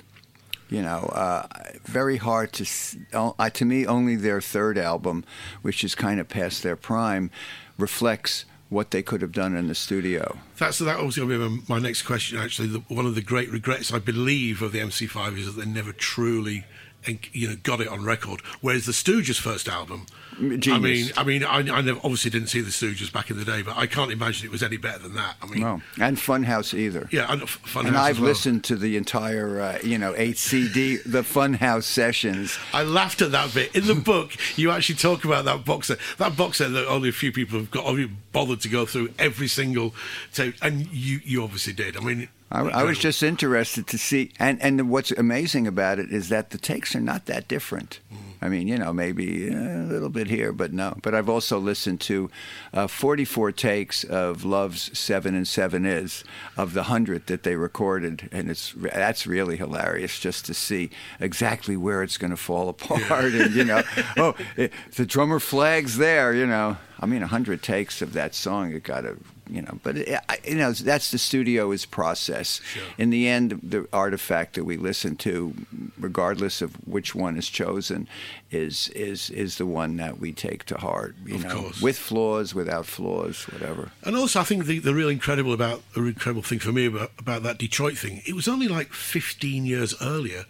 you know, uh, very hard to. Uh, to me, only their third album, which is kind of past their prime, reflects what they could have done in the studio. That's that was going to be my next question. Actually, the, one of the great regrets I believe of the MC5 is that they never truly, en- you know, got it on record. Whereas the Stooges' first album, I mean, I mean, I, I never, obviously didn't see the Stooges back in the day, but I can't imagine it was any better than that. I mean, No, and Funhouse either. yeah, and Funhouse And I've well. listened to the entire, uh, you know, eight CD, the Funhouse sessions. I laughed at that bit in the book. You actually talk about that box set. That box set that only a few people have got bothered to go through every single tape, and you you obviously did. I mean, I, I was just interested to see, and and what's amazing about it is that the takes are not that different. I mean, you know, maybe uh, a little bit here, but no. But I've also listened to uh, 44 takes of Love's Seven and Seven Is of the hundred that they recorded, and it's that's really hilarious just to see exactly where it's going to fall apart, and you know, oh, it, the drummer flags there, you know. I mean, a hundred takes of that song, it got to you know, but it, I, you know that's the studio is process. In the end, the artifact that we listen to, regardless of which one is chosen, is is is the one that we take to heart. You Of know, course. with flaws, without flaws, whatever. And also, I think the, the real incredible about the incredible thing for me about, about that Detroit thing, it was only like 15 years earlier.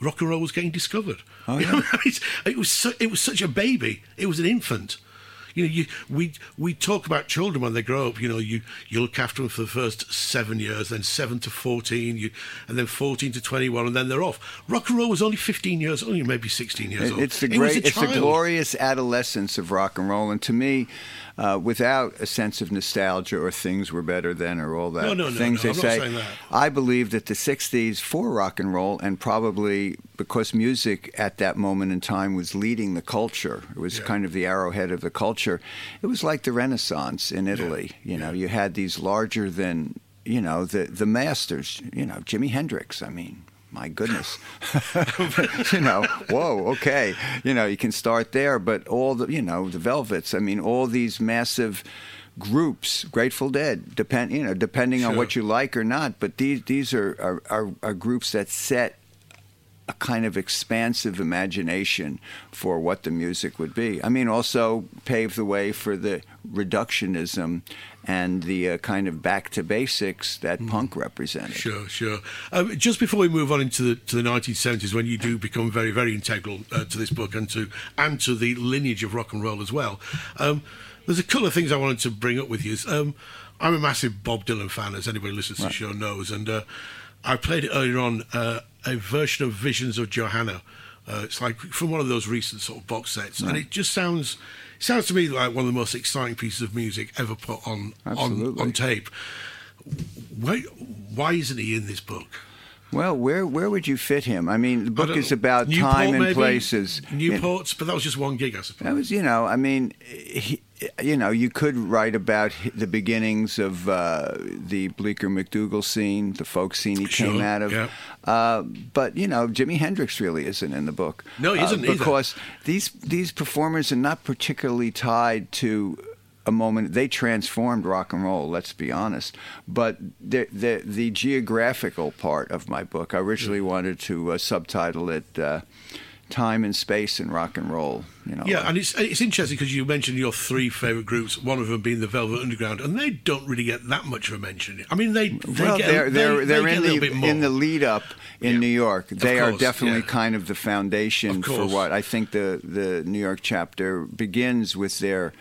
Rock and roll was getting discovered. Oh, You yeah. know, it was su- it was such a baby. It was an infant. You know, you we we talk about children when they grow up. You know, you you look after them for the first seven years, then seven to fourteen, you, and then fourteen to twenty-one, and then they're off. Rock and roll was only fifteen years, only maybe sixteen years It- old. It's the great, it's the glorious adolescence of rock and roll, and to me, uh, without a sense of nostalgia or things were better then or all that. No, no, no, things no, they I'm say. I believe that the '60s for rock and roll, and probably because music at that moment in time was leading the culture, it was Yeah. kind of the arrowhead of the culture. It was like the Renaissance in Italy. You know, you had these larger than you know the the masters. You know, Jimi Hendrix. I mean. My goodness, you know. Whoa, okay. You know, you can start there, but all the, you know, the Velvets. I mean, all these massive groups, Grateful Dead, depend, you know, depending on what you like or not. But these these are are, are, are groups that set a kind of expansive imagination for what the music would be. I mean, also paved the way for the reductionism and the uh, kind of back to basics that punk represented. Mm. Sure, sure. Um, just before we move on into the to the 1970s, when you do become very, very integral uh, to this book and to and to the lineage of rock and roll as well, um, there's a couple of things I wanted to bring up with you. Um, I'm a massive Bob Dylan fan, as anybody who listens to the show knows, and uh, I played it earlier on uh, a version of Visions of Johanna. Uh, it's like from one of those recent sort of box sets, and it just sounds it sounds to me like one of the most exciting pieces of music ever put on on, Absolutely. on tape. Why, why isn't he in this book? Well, where where would you fit him? I mean, the book is about Newport, time and maybe? places. Newport's, but that was just one gig, I suppose. That was, you know, I mean, he, you know, you could write about the beginnings of uh, the Bleecker MacDougal scene, the folk scene he came out of. yeah. Uh, but you know, Jimi Hendrix really isn't in the book. No, he Uh, isn't either. because these these performers are not particularly tied to a moment they transformed rock and roll let's be honest but the the, the geographical part of my book i originally wanted to uh, subtitle it uh, time and space in rock and roll you know Yeah, and it's it's interesting because you mentioned your three favourite groups, one of them being the Velvet Underground, and they don't really get that much of a mention. I mean, they, they well, get, they're they, they're they they're in a little bit the in the lead up in Yeah. New York. They are definitely yeah. kind of the foundation Of for what I think the the New York chapter begins with their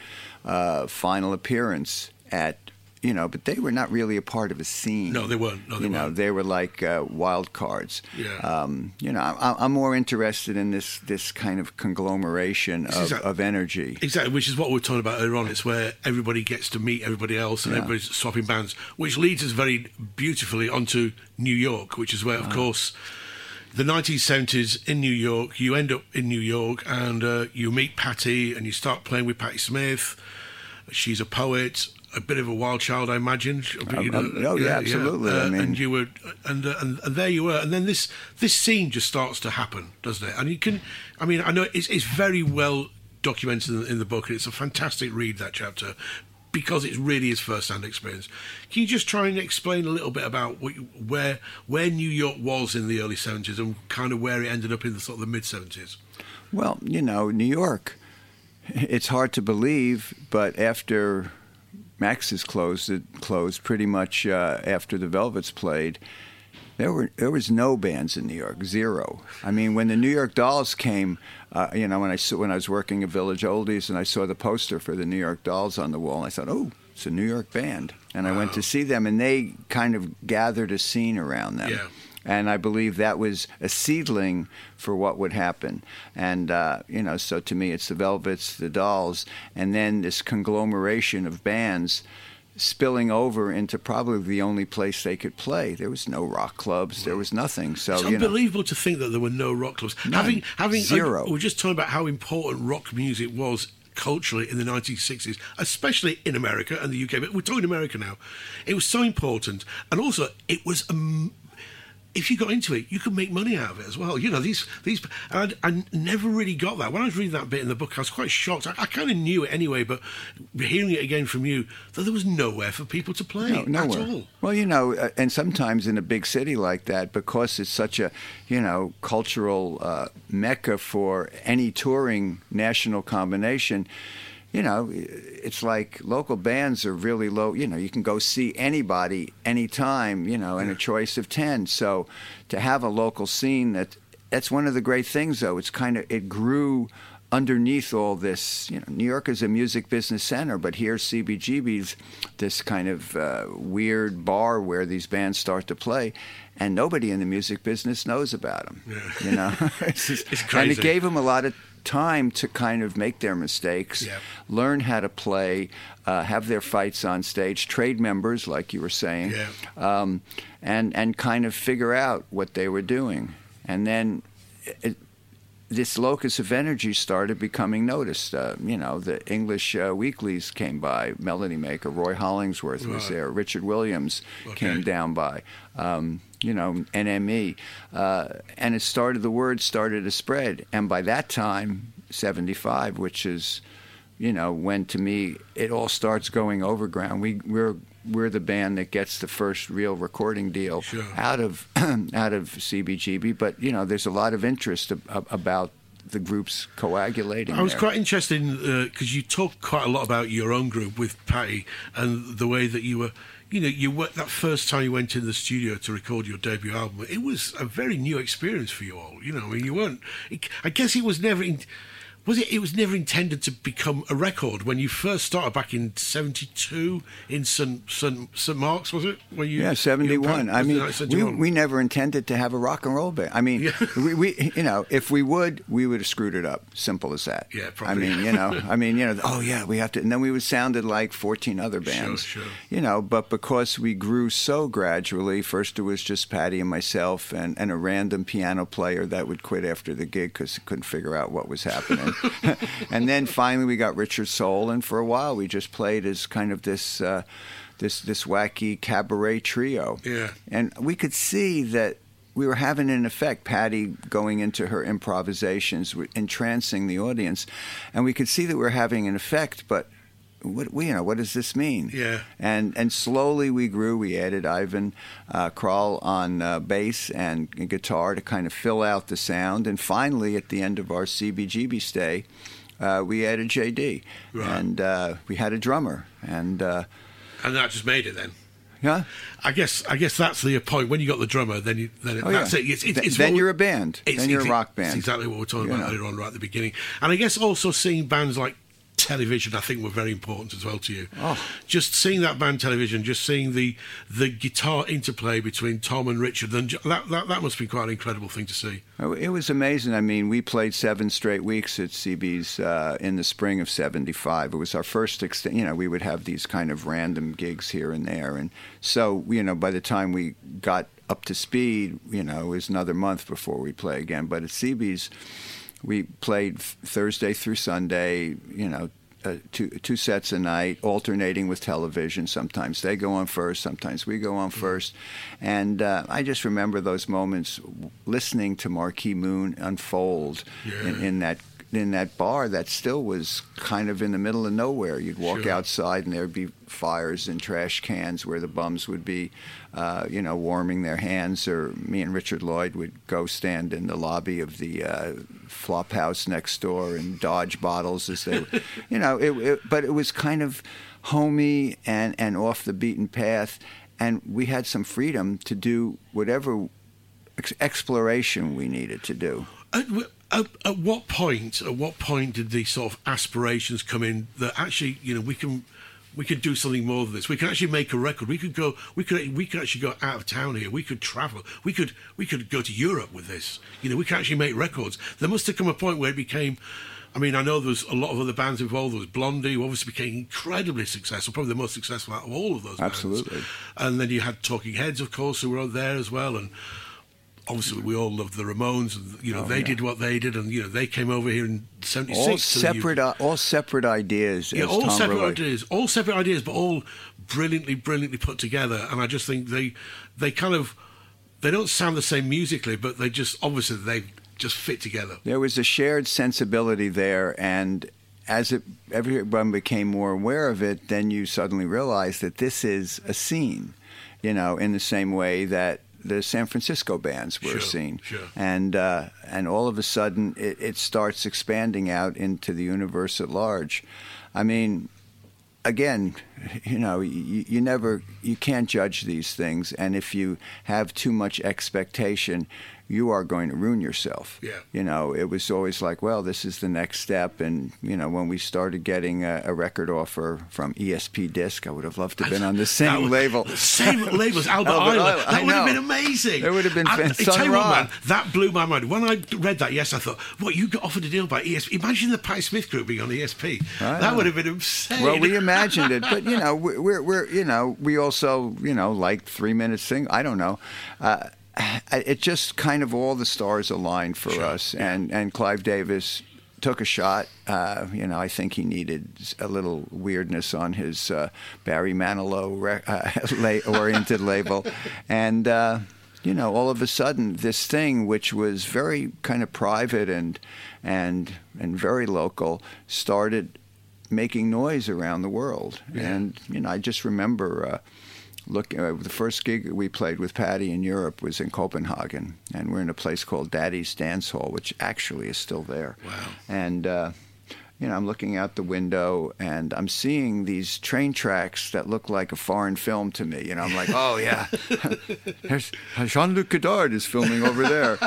uh, final appearance at. You know, but they were not really a part of a scene. No, they weren't. No, they you know, weren't. they were like uh, wild cards. Yeah. Um, you know, I, I'm more interested in this this kind of conglomeration of, a- of energy. Exactly, which is what we were talking about earlier on. It's where everybody gets to meet everybody else and Yeah. everybody's swapping bands, which leads us very beautifully onto New York, which is where, of course, the 1970s in New York, you end up in New York and uh, you meet Patti and you start playing with Patti Smith. She's a poet. A bit of a wild child, I imagine. You know, um, oh, yeah, absolutely. I Uh, mean- and you were, and, uh, and and there you were, and then this this scene just starts to happen, doesn't it? And you can, I mean, I know it's it's very well documented in, in the book, and it's a fantastic read that chapter because it's really his first-hand experience. Can you just try and explain a little bit about what you, where where New York was in the early seventies and kind of where it ended up in the sort of the mid seventies? Well, you know, New York, it's hard to believe, but after Max's closed, it closed pretty much uh, after the Velvets played. There were there was no bands in New York, zero. I mean, when the New York Dolls came, uh, you know, when I saw, when I was working at Village Oldies and I saw the poster for the New York Dolls on the wall, I thought, oh, it's a New York band, and I went to see them, and they kind of gathered a scene around them. Yeah. And I believe that was a seedling for what would happen. And, uh, you know, so to me, it's the Velvets, the Dolls, and then this conglomeration of bands spilling over into probably the only place they could play. There was no rock clubs, there was nothing. So, It's you know. unbelievable to think that there were no rock clubs. None. Having having Zero. we we're just talking about how important rock music was culturally in the 1960s, especially in America and the UK. But we're talking America now. It was so important, and also it was. Um, if you got into it, you could make money out of it as well. You know, these these. I, I never really got that when I was reading that bit in the book. I was quite shocked. I, I kind of knew it anyway, but hearing it again from you, that there was nowhere for people to play No, at nowhere. all. Well, you know, uh, and sometimes in a big city like that, because it's such a, you know, cultural uh, mecca for any touring national combination, you know, it's like local bands are really low. You know, you can go see anybody anytime, you know, in a choice of 10. So to have a local scene that, that's one of the great things, though. It's kind of, it grew underneath all this, you know, New York is a music business center, but here's CBGB's this kind of uh, weird bar where these bands start to play, and nobody in the music business knows about them. You know, it's just- It's and it gave them a lot of time to kind of make their mistakes, learn how to play, uh, have their fights on stage, trade members, like you were saying, um, and and kind of figure out what they were doing, and then. It, this locus of energy started becoming noticed. Uh, you know, the English uh, weeklies came by. Melody Maker, Roy Hollingsworth was Right. there. Richard Williams Okay. came down by. Um, you know, NME, uh, and it started. The word started to spread, and by that time, '75, which is, you know, when to me it all starts going overground. We we're we're the band that gets the first real recording deal Sure. out of out of CBGB. But you know, there's a lot of interest ab- ab- about the groups coagulating. I was there. quite interested in because you talked quite a lot about your own group with Patti and the way that you were. You know, you were, that first time you went in the studio to record your debut album. It was a very new experience for you all. You know, I mean, you weren't. It, I guess it was never. In, was it? It was never intended to become a record when you first started back in '72 in St St St Mark's. Was it? When you Yeah, seventy one. I mean, we, we never intended to have a rock and roll band. I mean, Yeah. we, we you know if we would, we would have screwed it up. Simple as that. Yeah, probably. I mean, you know, I mean, you know, oh yeah, we have to, and then we would sounded like fourteen other bands. sure. You know, but because we grew so gradually, first it was just Patti and myself, and, and a random piano player that would quit after the gig because couldn't figure out what was happening. and then finally we got Richard Sohl, and for a while we just played as kind of this. Uh, this this wacky cabaret trio, Yeah. and we could see that we were having an effect. Patti going into her improvisations, entrancing the audience, and we could see that we were having an effect. But what we, you know, what does this mean? Yeah. And and slowly we grew. We added Ivan uh, Kral on uh, bass and guitar to kind of fill out the sound, and finally at the end of our CBGB stay. Uh, we added JD, Right. and uh, we had a drummer, and uh, and that just made it then. yeah, I guess I guess that's the point. When you got the drummer, then you, then oh, that's yeah. it. It's, it's, Th- it's then you're a band. It's Then you're a rock It's band. exactly what we're talking You about earlier on, right at the beginning. And I guess also seeing bands like television, I think, were very important as well to you. Oh. Just seeing that band television, just seeing the the guitar interplay between Tom and Richard, then that that, that must be quite an incredible thing to see. Oh, It was amazing. I mean, we played seven straight weeks at CB's uh, in the spring of '75. It was our first. Ext- you know, we would have these kind of random gigs here and there, and so you know, by the time we got up to speed, you know, it was another month before we play again. But at CB's, we played Thursday through Sunday. You know. Uh, two two sets a night, alternating with television. Sometimes they go on first, sometimes we go on first, and uh, I just remember those moments, listening to Marquee Moon unfold in, in that in that bar that still was kind of in the middle of nowhere. You'd walk Sure. outside and there'd be fires and trash cans where the bums would be, uh, you know, warming their hands. Or me and Richard Lloyd would go stand in the lobby of the uh, flop house next door and dodge bottles as they, you know, it, it, but it was kind of homey and, and off the beaten path. And we had some freedom to do whatever ex- exploration we needed to do. At, at, at what point? At what point did these sort of aspirations come in that actually, you know, we can we could do something more than this. We could actually make a record. We could go. We could. We could actually go out of town here. We could travel. We could. We could go to Europe with this. You know, we can actually make records. There must have come a point where it became. I mean, I know there was a lot of other bands involved. There was Blondie, who obviously became incredibly successful, probably the most successful out of all of those bands. Absolutely. And then you had Talking Heads, of course, who were there as well. And obviously, we all loved the Ramones. And, you know, Oh, they yeah. did what they did. And, you know, they came over here in 76. All to the separate, uh, all separate ideas. Yeah, all Tom separate Roy- ideas, all separate ideas, but all brilliantly, brilliantly put together. And I just think they, they kind of, they don't sound the same musically, but they just obviously they just fit together. There was a shared sensibility there, and as it, everyone became more aware of it, then you suddenly realize that this is a scene, you know, in the same way that the San Francisco bands were Sure, a scene, sure. and uh, and all of a sudden it, it starts expanding out into the universe at large. I mean, again, you know, you, you never, you can't judge these things, and if you have too much expectation, you are going to ruin yourself. Yeah. You know, it was always like, well, this is the next step, and you know, when we started getting a, a record offer from ESP Disc, I would have loved to have been on the same was- label. Same label as Albert, Albert Ayler. Island, That I would have been amazing. It would have been I, fan- tell you what, man, that blew my mind. When I read that, yes, I thought, what, you got offered a deal by ESP. Imagine the Patti Smith group being on ESP. I that know. would have been insane. Well, we imagined it, but you know, we- we're, we're you know, we also you know like three minutes sing. I don't know. Uh, it just kind of all the stars aligned for Sure, us, and and Clive Davis took a shot. Uh, you know, I think he needed a little weirdness on his uh, Barry Manilow re- uh, la- oriented label, and. Uh, you know, all of a sudden, this thing, which was very kind of private and and and very local, started making noise around the world. And you know, I just remember uh, look uh, the first gig we played with Patti in Europe was in Copenhagen, and we're in a place called Daddy's Dance Hall, which actually is still there. Wow. And uh, you know, I'm looking out the window and I'm seeing these train tracks that look like a foreign film to me. You know, I'm like, oh yeah, there's Jean-Luc Godard is filming over there,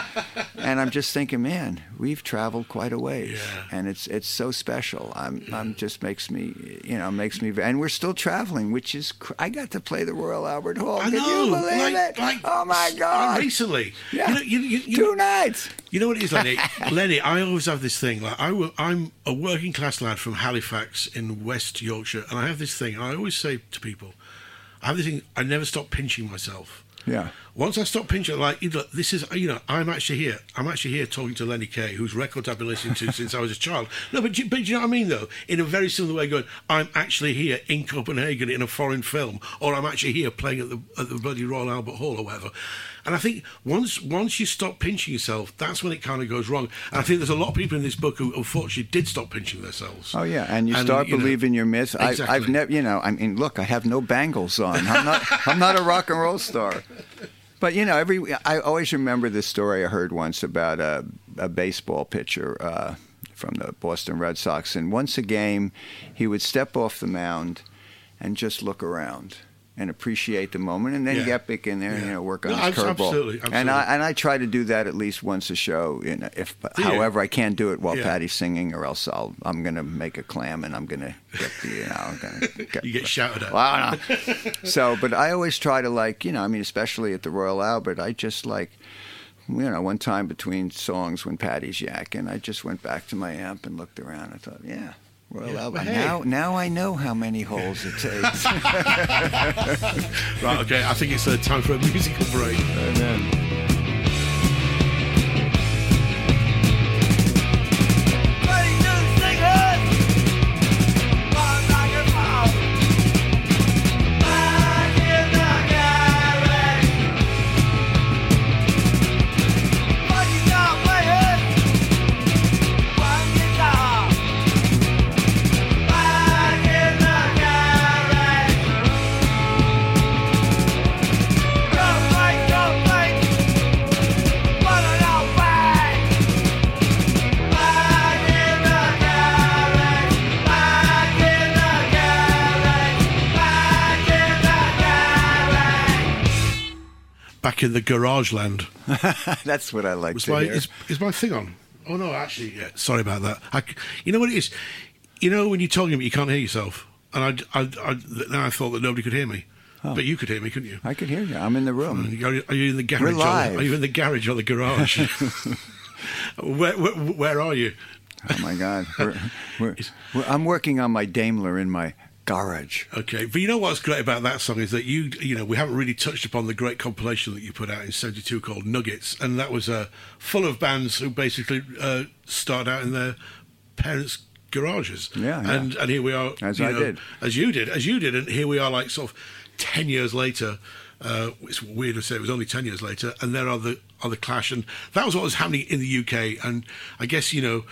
and I'm just thinking, man, we've traveled quite a ways, Yeah. and it's it's so special. I'm I'm just makes me, you know, makes me, and we're still traveling, which is cr- I got to play the Royal Albert Hall. I Can know. you believe like, it? like, oh my God! Recently. Yeah. You know, you, you, you, Two nights. You know what it is, Lenny? Lenny, I always have this thing. Like I will, I'm a working class lad from Halifax in West Yorkshire, and I have this thing. And I always say to people, I have this thing. I never stop pinching myself. Yeah. Once I stop pinching, like know, this is you know, I'm actually here. I'm actually here talking to Lenny Kaye, whose records I've been listening to since I was a child. No, but do, but do you know what I mean though? In a very similar way, going, I'm actually here in Copenhagen in a foreign film, or I'm actually here playing at the at the bloody Royal Albert Hall or whatever. And I think once once you stop pinching yourself, that's when it kind of goes wrong. And I think there's a lot of people in this book who unfortunately did stop pinching themselves. Oh yeah, and you start you know, believing your myth. I, I've never, you know, I mean, look, I have no bangles on. I'm not, I'm not a rock and roll star. But you know, every I always remember this story I heard once about a, a baseball pitcher uh, from the Boston Red Sox, and once a game, he would step off the mound and just look around and appreciate the moment, and then Yeah. get back in there and you know work on No, his curveball. absolutely, absolutely. And I and I try to do that at least once a show. You know, if you? however I can't do it while Yeah. Patti's singing, or else I'll I'm gonna make a clam and I'm gonna get the you know I'm gonna get, You get shouted at. So, but I always try to like you know I mean especially at the Royal Albert I just like you know one time between songs when Patti's yakking I just went back to my amp and looked around I thought yeah. Royal Yeah, hey. Now, now I know how many holes it takes. Right, okay. I think it's uh, time for a musical break. Back in the garage land. That's what I like Was to my hear. is, is my thing on? Oh no, actually, yeah. Sorry about that. I you know what it is? You know when you're talking, but you can't hear yourself, and I, I, I then I thought that nobody could hear me, but you could hear me, couldn't you? I could hear you. I'm in the room. Are you, are you in the garage? or the- live. are you in the garage or the garage? where, where, where are you? Oh my God. We're, we're, we're, I'm working on my Daimler in my garage. Okay, but you know what's great about that song is that you, you know, we haven't really touched upon the great compilation that you put out in '72 called Nuggets, and that was uh, full of bands who basically uh, started out in their parents' garages. Yeah, yeah. and and here we are, As you I know, did. as you did, as you did, and here we are, like sort of ten years later. Uh, it's weird to say it was only ten years later, and there are the are the Clash, and that was what was happening in the UK. And I guess you know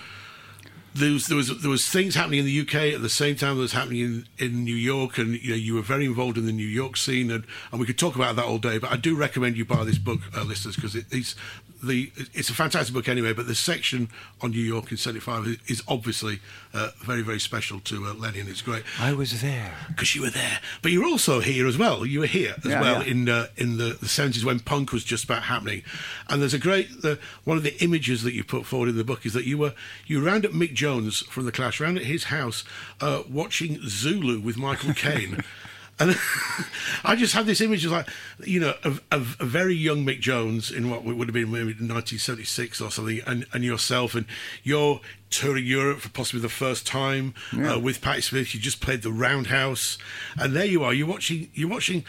there was, there was there was things happening in the UK at the same time that was happening in, in New York, and you know you were very involved in the New York scene, and, and we could talk about that all day. But I do recommend you buy this book, uh, listeners, because it, it's the it's a fantastic book anyway. But the section on New York in '75 is, is obviously uh, very very special to uh, Lenny, and it's great I was there. because you were there. But you were also here as well. You were here as Yeah, well yeah. in uh, in the the seventies when punk was just about happening. And there's a great the, one of the images that you put forward in the book is that you were you round at Mick Jones from the Clash, round at his house, uh, watching Zulu with Michael Caine. And I just had this image of like, you know, of, of a very young Mick Jones in what would have been maybe 1976 or something, and, and yourself, and you're touring Europe for possibly the first time uh, with Patti Smith. You just played the Roundhouse, and there you are. You're watching. You're watching.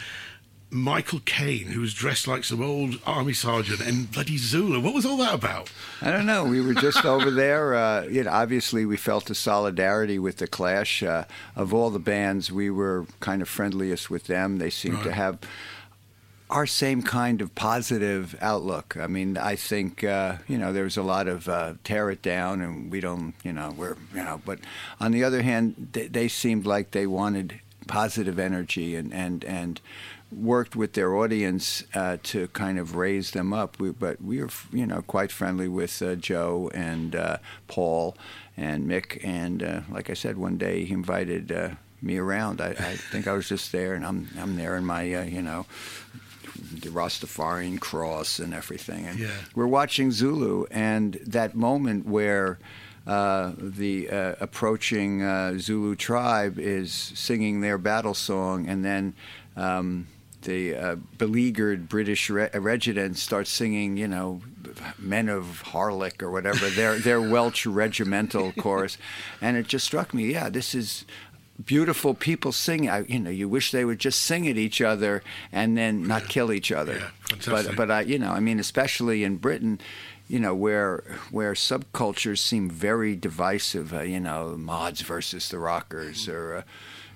Michael Caine, who was dressed like some old army sergeant, and bloody Zulu. What was all that about? I don't know. We were just over there. Uh, you know, obviously, we felt a solidarity with the Clash. Uh, of all the bands, we were kind of friendliest with them. They seemed to have our same kind of positive outlook. I mean, I think uh, you know there was a lot of uh, tear it down, and we don't, you know, we're you know. But on the other hand, they, they seemed like they wanted positive energy and and and worked with their audience uh, to kind of raise them up. We, but we were, you know, quite friendly with uh, Joe and uh, Paul and Mick. And uh, like I said, one day he invited uh, me around. I, I think I was just there, and I'm I'm there in my, uh, you know. The Rastafarian cross and everything, and Yeah. we're watching Zulu, and that moment where uh, the uh, approaching uh, Zulu tribe is singing their battle song, and then um, the uh, beleaguered British re- regiment starts singing, you know, Men of Harlech or whatever, their their Welsh regimental chorus, and it just struck me, yeah, this is beautiful people singing. I, you know, you wish they would just sing at each other and then not kill each other. Yeah, but but I, you know, I mean, especially in Britain, you know, where where subcultures seem very divisive. Uh, you know, mods versus the rockers, or uh,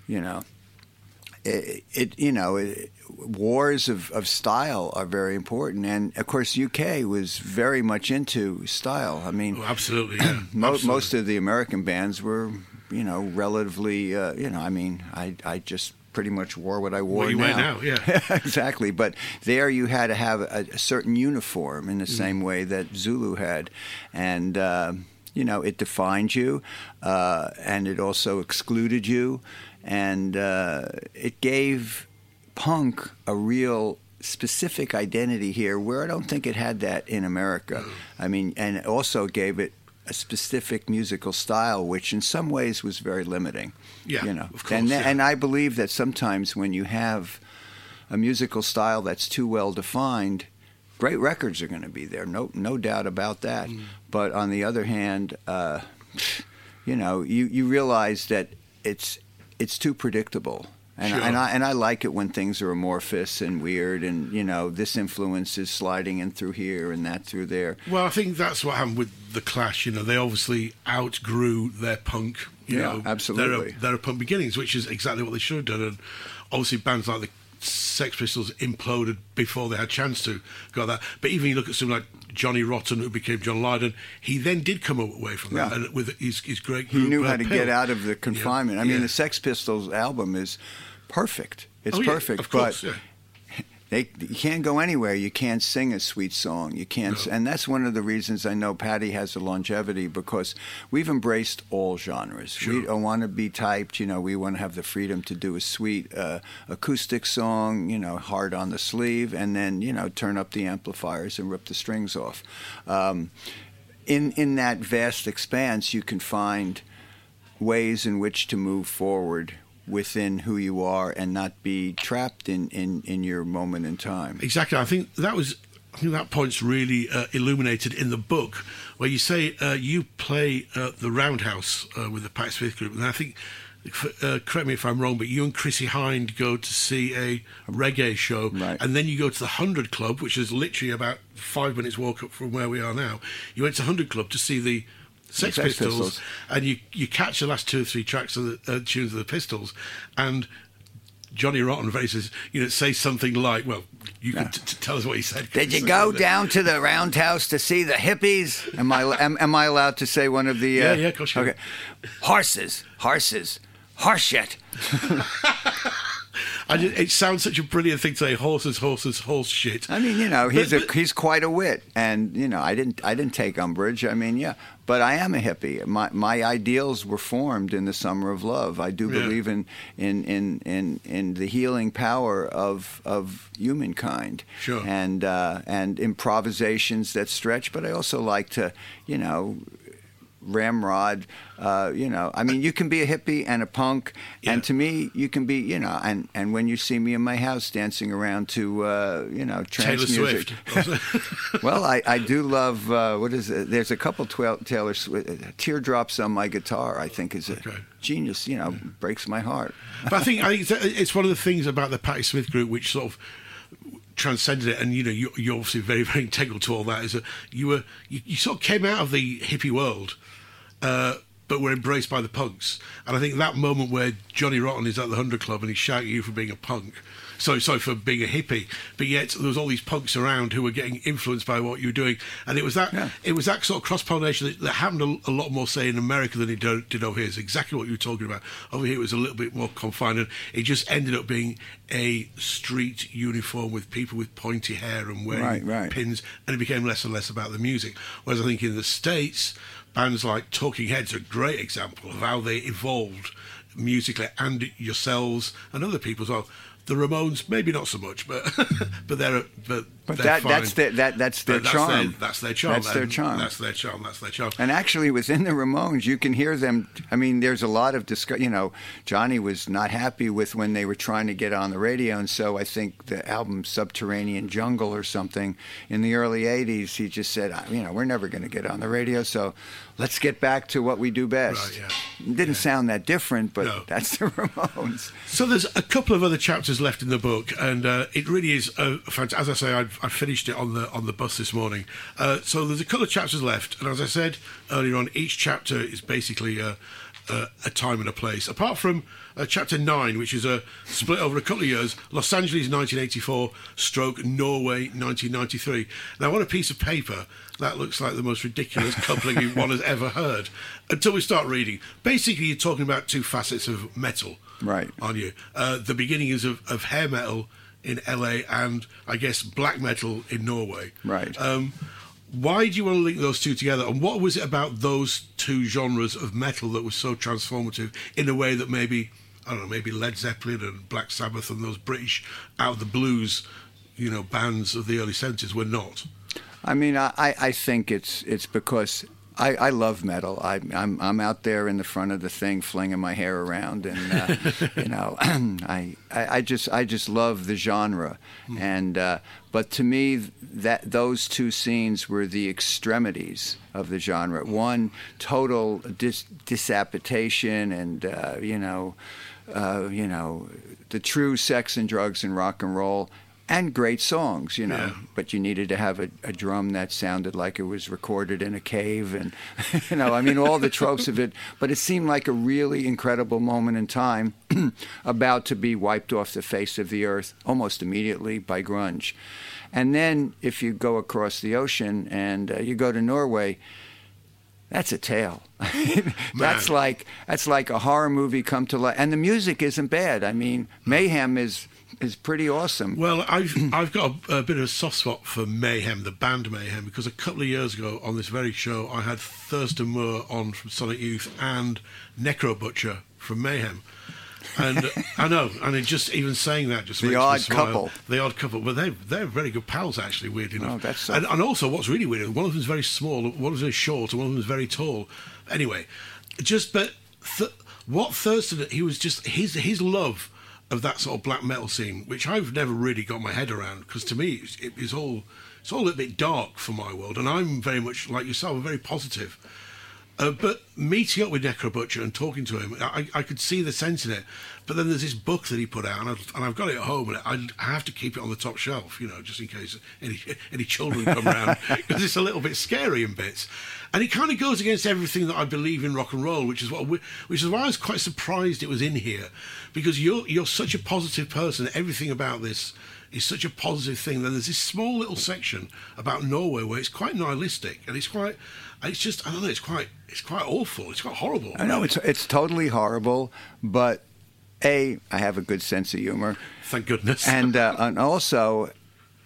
you know, it, it you know, it, wars of, of style are very important, and of course, UK was very much into style. I mean, Oh, absolutely, yeah. Mo- Absolutely. most of the American bands were, you know, relatively, uh, you know, I mean, I, I just pretty much wore what I wore What you now. wear now, yeah. exactly. But there you had to have a, a certain uniform in the Mm-hmm. same way that Zulu had. And, uh, you know, it defined you uh, and it also excluded you. And uh, it gave punk a real specific identity here where I don't think it had that in America. I mean, and also gave it a specific musical style, which in some ways was very limiting. Yeah, you know, of course, and yeah. and I believe that sometimes when you have a musical style that's too well defined, great records are going to be there. No, no doubt about that. Mm. But on the other hand, uh, you know, you, you realize that it's it's too predictable. And, Sure. and I and I like it when things are amorphous and weird, and you know this influence is sliding in through here and that through there. Well, I think that's what happened with the Clash. You know, they obviously outgrew their punk. You Yeah, know, absolutely. Their, their punk beginnings, which is exactly what they should have done. And obviously, bands like the Sex Pistols imploded before they had a chance to got that. But even you look at someone like Johnny Rotten, who became John Lydon, he then did come away from that Yeah. with his, his great Group, He knew how to Pill. get out of the confinement. I mean, yeah. the Sex Pistols album is perfect. It's Oh, yeah, perfect, of course, but yeah. they you can't go anywhere. You can't sing a sweet song. You can't, No. and that's one of the reasons I know Patti has a longevity because we've embraced all genres. We Sure. don't want to be typed. You know, we want to have the freedom to do a sweet uh, acoustic song. You know, hard on the sleeve, and then you know turn up the amplifiers and rip the strings off. Um, in in that vast expanse, you can find ways in which to move forward within who you are and not be trapped in, in, in your moment in time. Exactly. I think that was. I think that point's really uh, illuminated in the book, where you say uh, you play uh, the Roundhouse uh, with the Pat Smith group, and I think. Uh, correct me if I'm wrong, but you and Chrissie Hynde go to see a reggae show, Right. and then you go to the Hundred Club, which is literally about five minutes walk up from where we are now. You went to Hundred Club to see the Sex, Sex Pistols, Pistols. and you you catch the last two or three tracks of the uh, tunes of the Pistols, and Johnny Rotten very says, you know, say something like, well, you can t- t- tell us what he said. Did you go down to the roundhouse to see the hippies? Am I am, am I allowed to say one of the? Uh, Yeah, yeah, of course you Okay, horses, horses, horse shit. I just, it sounds such a brilliant thing to say. Horses, horses, horse shit. I mean, you know, he's But- a he's quite a wit, and you know, I didn't I didn't take umbrage. I mean, yeah, but I am a hippie. My my ideals were formed in the summer of love. I do Yeah. believe in in in in in the healing power of of humankind. Sure. And uh, and improvisations that stretch, but I also like to, you know. Ramrod, uh, you know, I mean, you can be a hippie and a punk, Yeah. and to me, you can be, you know, and, and when you see me in my house dancing around to, uh, you know, trance Taylor music. Swift. well, I, I do love uh, what is it? There's a couple twel- Taylor Swift teardrops on my guitar. I think is a Okay. genius. You know, breaks my heart. but I think I think it's, it's one of the things about the Patti Smith group which sort of transcended it, and you know you, you're obviously very very integral to all that. Is that you were you, you sort of came out of the hippie world, uh, but were embraced by the punks, and I think that moment where Johnny Rotten is at the Hundred Club and he's shouting at you for being a punk. Sorry, sorry for being a hippie, but yet there was all these punks around who were getting influenced by what you were doing, and it was that Yeah. it was that sort of cross pollination that, that happened a, a lot more, say, in America than it do- did over here. It's exactly what you were talking about. Over here, it was a little bit more confined, and it just ended up being a street uniform with people with pointy hair and wearing Right, right. pins, and it became less and less about the music. Whereas I think in the States, bands like Talking Heads are a great example of how they evolved musically, and yourselves and other people as well. The Ramones, maybe not so much, but but they're but But they're that that's their that that's their But that's charm. That's their charm. That's their charm. That's their charm. That's their charm. And actually, within the Ramones, you can hear them. I mean, there's a lot of discuss. You know, Johnny was not happy with when they were trying to get on the radio, and so I think the album Subterranean Jungle or something in the early '80s, he just said, you know, we're never going to get on the radio, so let's get back to what we do best. Right, It didn't sound that different, but No. that's the Ramones. So there's a couple of other chapters left in the book, and uh, it really is a fant- As I say, I, I finished it on the on the bus this morning. Uh, so there's a couple of chapters left, and as I said earlier on, each chapter is basically a, a, a time and a place. Apart from uh, chapter nine, which is a split over a couple of years, Los Angeles 1984, stroke Norway 1993. Now on a piece of paper, that looks like the most ridiculous coupling one has ever heard. Until we start reading, basically you're talking about two facets of metal Right. on you. Uh, the beginning is of, of hair metal in LA and I guess black metal in Norway. Right. Um, why do you want to link those two together? And what was it about those two genres of metal that was so transformative in a way that maybe I don't know, maybe Led Zeppelin and Black Sabbath and those British out of the blues, you know, bands of the early seventies were not. I mean, I I think it's it's because I, I love metal. I, I'm I'm out there in the front of the thing, flinging my hair around, and uh, you know, I, I I just I just love the genre, and uh, but to me that those two scenes were the extremities of the genre. One total dis, disappetition, and uh, you know, uh, you know, the true sex and drugs and rock and roll. And great songs, you know, Yeah. but you needed to have a, a drum that sounded like it was recorded in a cave and you know i mean all the tropes of it but it seemed like a really incredible moment in time about to be wiped off the face of the earth almost immediately by grunge and then if you go across the ocean and uh, you go to norway that's a tale. that's like that's like a horror movie come to life, and the music isn't bad. I mean, Mayhem is is pretty awesome. Well, I've I've got a, a bit of a soft spot for Mayhem, the band Mayhem, because a couple of years ago on this very show, I had Thurston Moore on from Sonic Youth and Necrobutcher from Mayhem. And I know, and it just even saying that just The makes me odd smile. couple. the odd couple. But they they're very good pals, actually. Weirdly oh, enough. Oh, that's and, and also, what's really weird, one of them's very small, one of them's very short, and one of them's very tall. Anyway, just but th- what Thurston, he was just his his love of that sort of black metal scene, which I've never really got my head around, because to me it's, it is all it's all a bit dark for my world, and I'm very much like yourself, very positive. Uh, but meeting up with Necrobutcher and talking to him, I, I could see the sense in it. But then there's this book that he put out, and I've, and I've got it at home, and I, I have to keep it on the top shelf, you know, just in case any any children come around, because it's a little bit scary in bits. And it kind of goes against everything that I believe in rock and roll, which is what which is why I was quite surprised it was in here, because you're you're such a positive person. Everything about this is such a positive thing. Then there's this small little section about Norway where it's quite nihilistic, and it's quite, it's just I don't know, it's quite it's quite awful. It's quite horrible. I know it's it's totally horrible, but a I have a good sense of humor, Thank goodness. and uh, and also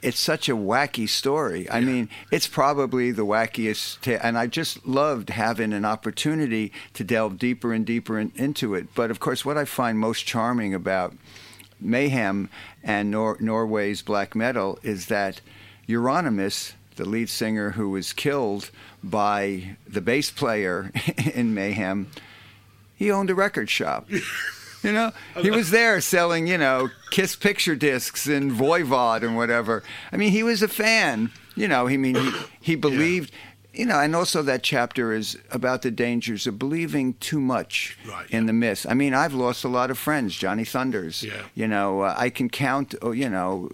it's such a wacky story. I mean, it's probably the wackiest, ta- and I just loved having an opportunity to delve deeper and deeper in, into it. But of course, what I find most charming about Mayhem and Nor- Norway's black metal is that Euronymous, the lead singer who was killed by the bass player in Mayhem, he owned a record shop. You know, he was there selling, you know, Kiss picture discs and Voivod and whatever. I mean, he was a fan. You know, he mean he, he believed. You know, and also that chapter is about the dangers of believing too much Right, in yeah. the myth. I mean, I've lost a lot of friends. Johnny Thunders. Yeah. You know, uh, I can count. oh, You know,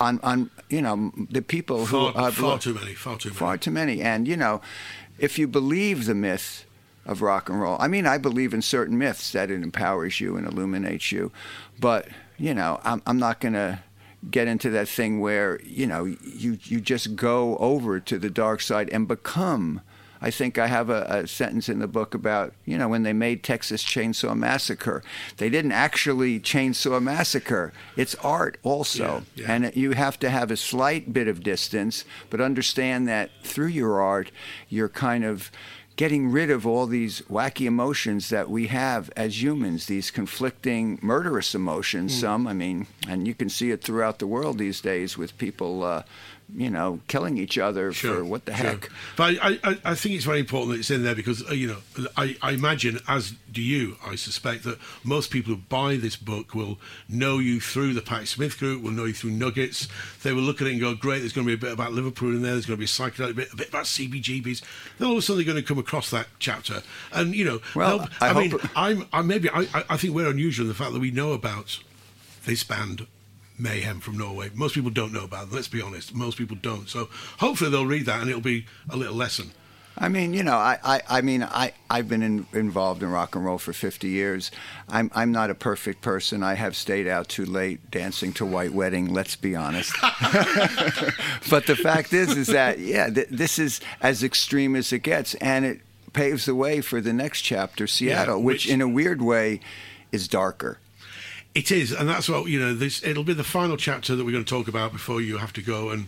on on you know the people far, who I've far too many, far too many. far too many. And you know, if you believe the myth of rock and roll, I mean, I believe in certain myths that it empowers you and illuminates you, but you know, I'm I'm not gonna get into that thing where you know you you just go over to the dark side and become. I think I have a, a sentence in the book about, you know, when they made Texas Chainsaw Massacre, they didn't actually chainsaw massacre. It's art also. Yeah, yeah. And you have to have a slight bit of distance, but understand that through your art, you're kind of getting rid of all these wacky emotions that we have as humans, these conflicting, murderous emotions. Hmm. Some, I mean, and you can see it throughout the world these days with people, uh, you know, killing each other for what the sure. heck. But I, I, I think it's very important that it's in there because, uh, you know, I, I imagine, as do you, I suspect, that most people who buy this book will know you through the Patti Smith group, will know you through Nuggets. They will look at it and go, great, there's going to be a bit about Liverpool in there, there's going to be a psychedelic bit, a bit about CBGBs. Then all of a sudden they're going to come across that chapter. And, you know, Well, I I, mean, I'm, I maybe, I- I think we're unusual in the fact that we know about this band Mayhem from Norway. Most people don't know about them, let's be honest. Most people don't. So hopefully they'll read that and it'll be a little lesson. I mean, you know, I, I, I mean, I, I've been in, involved in rock and roll for 50 years. I'm, I'm not a perfect person. I have stayed out too late dancing to White Wedding, let's be honest. but the fact is, is that, yeah, th- this is as extreme as it gets. And it paves the way for the next chapter, Seattle, which, which- in a weird way is darker. It is, and that's what you know. This it'll be the final chapter that we're going to talk about before you have to go and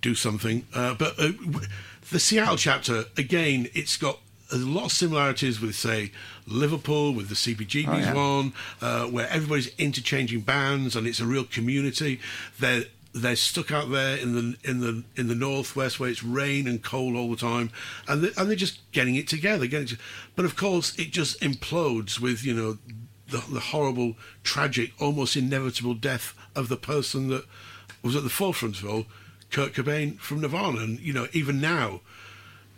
do something. Uh, but uh, w- the Seattle chapter again, it's got a lot of similarities with, say, Liverpool with the CBGB's Oh, yeah. one, uh, where everybody's interchanging bands and it's a real community. They're they're stuck out there in the in the in the northwest where it's rain and cold all the time, and they, and they're just getting it together. Getting to, but of course, it just implodes with you know the, the horrible, tragic, almost inevitable death of the person that was at the forefront of all, Kurt Cobain from Nirvana. And you know, even now,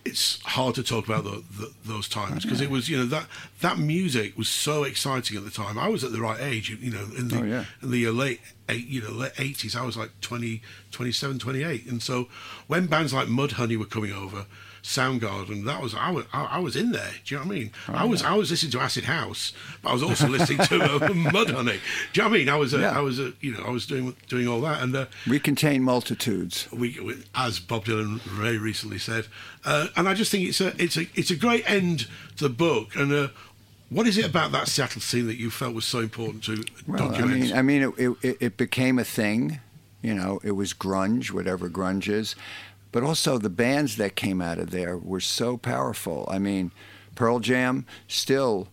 it's hard to talk about the, the, those times because it was you know that that music was so exciting at the time. I was at the right age, you know, in the Oh, yeah. in the late eight, you know late eighties. I was like 20, 27, 28. and so when bands like Mudhoney were coming over. Soundgarden, that was I was I, I was in there. Do you know what I mean? Oh, I was I was listening to Acid House, but I was also listening to uh, Mudhoney. Do you know what I mean? I was uh, Yeah. I was uh, you know I was doing doing all that, and uh, We contain multitudes. we, we- as Bob Dylan very recently said, uh, and I just think it's a it's a it's a great end to the book. And uh, what is it about that Seattle scene that you felt was so important to Well, I document? mean, I mean, it, it, it became a thing. You know, it was grunge, whatever grunge is. But also the bands that came out of there were so powerful. I mean, Pearl Jam still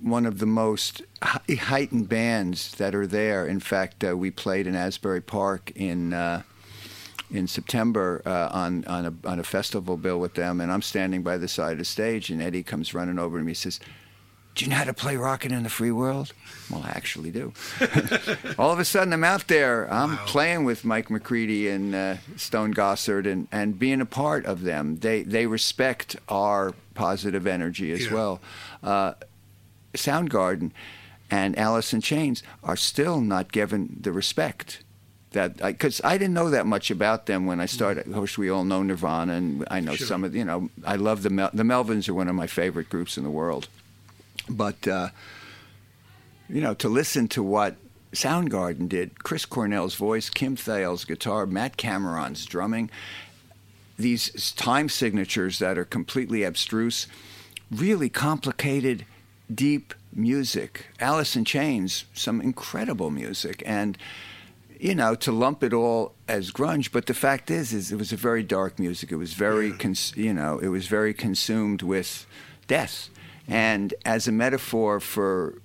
one of the most heightened bands that are there. In fact, uh, we played in Asbury Park in. Uh, in September uh, on on a on a festival bill with them, and I'm standing by the side of the stage, and Eddie comes running over to me. He says, "Do you know how to play "Rockin' in the Free World"?" Well, I actually do. All of a sudden, I'm out there. I'm Wow. playing with Mike McCready and uh, Stone Gossard, and, and being a part of them. They they respect our positive energy as Yeah. well. Uh, Soundgarden and Alice in Chains are still not given the respect that because I, didn't know that much about them when I started. Of course, we all know Nirvana, and I know Sure. some of you know. I love the Mel- the Melvins are one of my favorite groups in the world, but uh, you know to listen to what Soundgarden did, Chris Cornell's voice, Kim Thayil's guitar, Matt Cameron's drumming, these time signatures that are completely abstruse, really complicated, deep music. Alice in Chains, some incredible music, and you know to lump it all as grunge. But the fact is, is it was a very dark music. It was very, cons- you know, it was very consumed with death, and as a metaphor for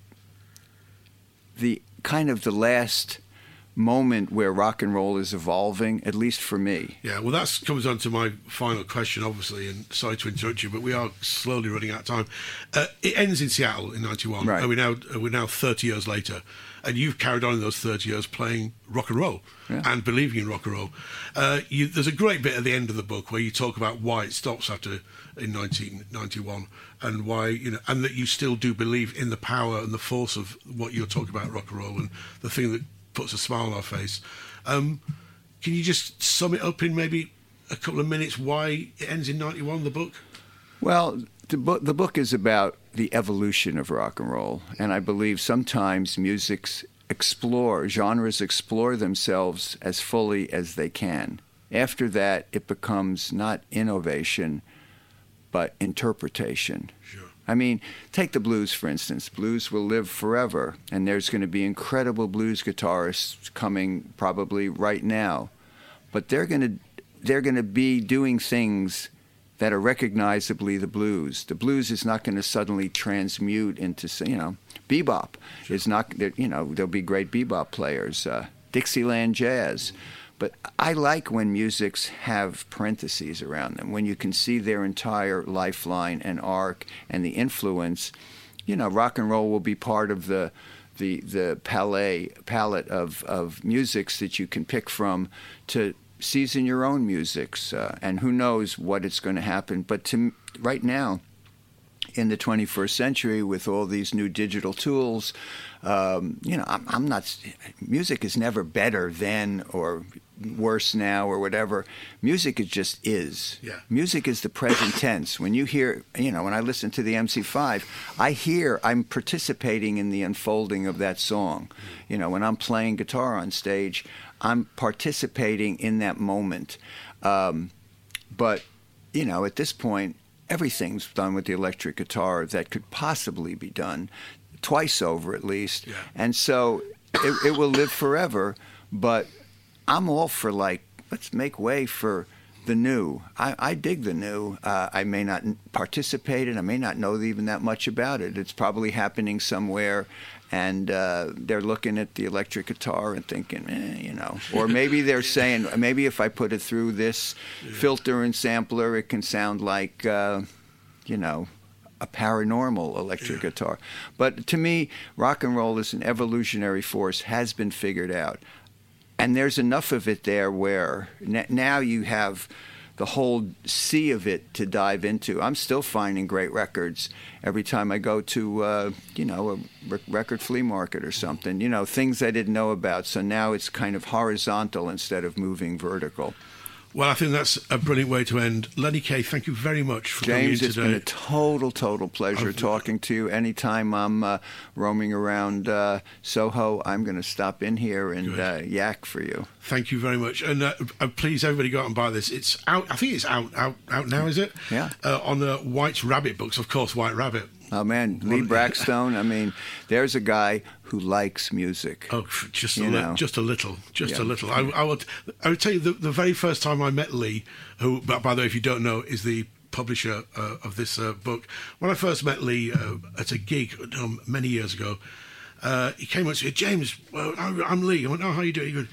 the kind of the last moment where rock and roll is evolving, at least for me. Yeah, well, that comes on to my final question, obviously, and sorry to interrupt you, but we are slowly running out of time. Uh, it ends in Seattle in '91, Right. and we're now uh, we're now 30 years later, and you've carried on in those 30 years playing rock and roll Yeah. and believing in rock and roll. Uh, you, there's a great bit at the end of the book where you talk about why it stops after in 1991, and why you know, and that you still do believe in the power and the force of what you're talking about rock and roll, and the thing that puts a smile on our face. Um, can you just sum it up in maybe a couple of minutes why it ends in 91, the book? Well, the book the book is about the evolution of rock and roll, and I believe sometimes music's explore genres explore themselves as fully as they can. After that, it becomes not innovation, but interpretation. Sure. I mean, take the blues for instance. Blues will live forever, and there's going to be incredible blues guitarists coming probably right now, but they're going to they're going to be doing things that are recognizably the blues. The blues is not going to suddenly transmute into you know bebop. It's not you know there'll be great bebop players, uh, Dixieland jazz. But I like when musics have parentheses around them, when you can see their entire lifeline and arc and the influence. You know, rock and roll will be part of the the the palette palette of of musics that you can pick from to season your own musics, uh, and who knows what it's going to happen. But to right now, in the 21st century with all these new digital tools, um, you know, I'm, I'm not. Music is never better than or worse now or whatever. Music is just is. Yeah. Music is the present tense. When you hear, you know, when I listen to the MC5, I hear I'm participating in the unfolding of that song. You know, when I'm playing guitar on stage, I'm participating in that moment. Um, but you know, at this point, everything's done with the electric guitar that could possibly be done twice over at least. Yeah. And so it, it will live forever. But I'm all for like, let's make way for the new. I, I dig the new. Uh, I may not participate in. I may not know even that much about it. It's probably happening somewhere, and uh, they're looking at the electric guitar and thinking, eh, you know. Or maybe they're saying, maybe if I put it through this filter and sampler, it can sound like, uh, you know. A paranormal electric guitar. But to me, rock and roll is an evolutionary force, has been figured out and there's enough of it there where n- now you have the whole sea of it to dive into. I'm still finding great records every time I go to, uh, you know, a re- record flea market or something. You know, things I didn't know about. So now it's kind of horizontal instead of moving vertical. Well, I think that's a brilliant way to end. Lenny Kaye, thank you very much for James, coming it's in been today. a total, total pleasure I've- talking to you. Anytime I'm uh, roaming around uh, Soho, I'm going to stop in here and uh, yak for you. Thank you very much, and uh, uh, please, everybody, go out and buy this. It's out. I think it's out out out now. Is it? Yeah. Uh, on the White Rabbit books, of course. White Rabbit. Oh man, Lee Brackstone. I mean, there's a guy who likes music. Oh, just a li- just a little, just Yeah. a little. I, I would, I would tell you the, the very first time I met Lee, who, by the way, if you don't know, is the publisher uh, of this uh, book. When I first met Lee uh, at a gig um, many years ago, uh, he came up and said, "James, well, I- I'm Lee." I went, "Oh, how you doing?" He goes,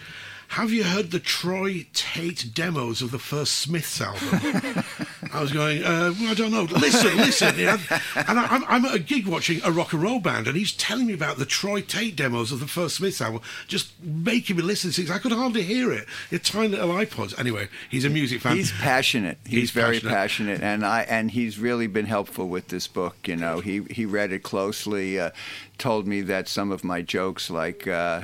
"Have you heard the Troy Tate demos of the first Smiths album?" I was going, uh, well, I don't know. Listen, listen. Know? And I, I'm, I'm at a gig watching a rock and roll band, and he's telling me about the Troy Tate demos of the first Smiths album, just making me listen to things. I could hardly hear it. Your tiny little iPods. Anyway, he's a music fan. He's passionate. He's, He's very passionate. passionate. and I and he's really been helpful with this book. You know, he he read it closely, uh, told me that some of my jokes, like. Uh,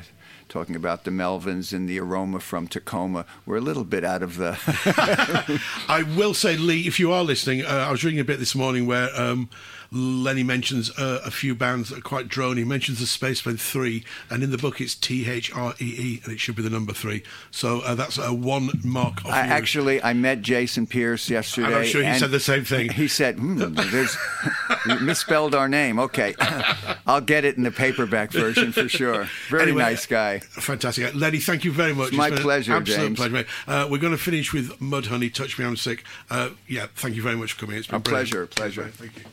Talking about the Melvins and the aroma from Tacoma, We're a little bit out of the. I will say, Lee, if you are listening, uh, I was reading a bit this morning where um, Lenny mentions uh, a few bands that are quite drony. He mentions the Spacemen 3, and in the book it's T H R E E, and it should be the number 3. So uh, that's a one mark off I, you. actually, I met Jason Pierce yesterday. And I'm sure he said the same thing. He said, hmm, "There's you misspelled our name." Okay, I'll get it in the paperback version for sure. Very Anyway, nice guy. Fantastic. Lenny, thank you very much. It's my an pleasure, Absolute James. pleasure, mate. Uh, we're going to finish with Mudhoney, Touch Me, I'm Sick. Uh, yeah, thank you very much for coming. It's been A brilliant. pleasure, pleasure. Thank you.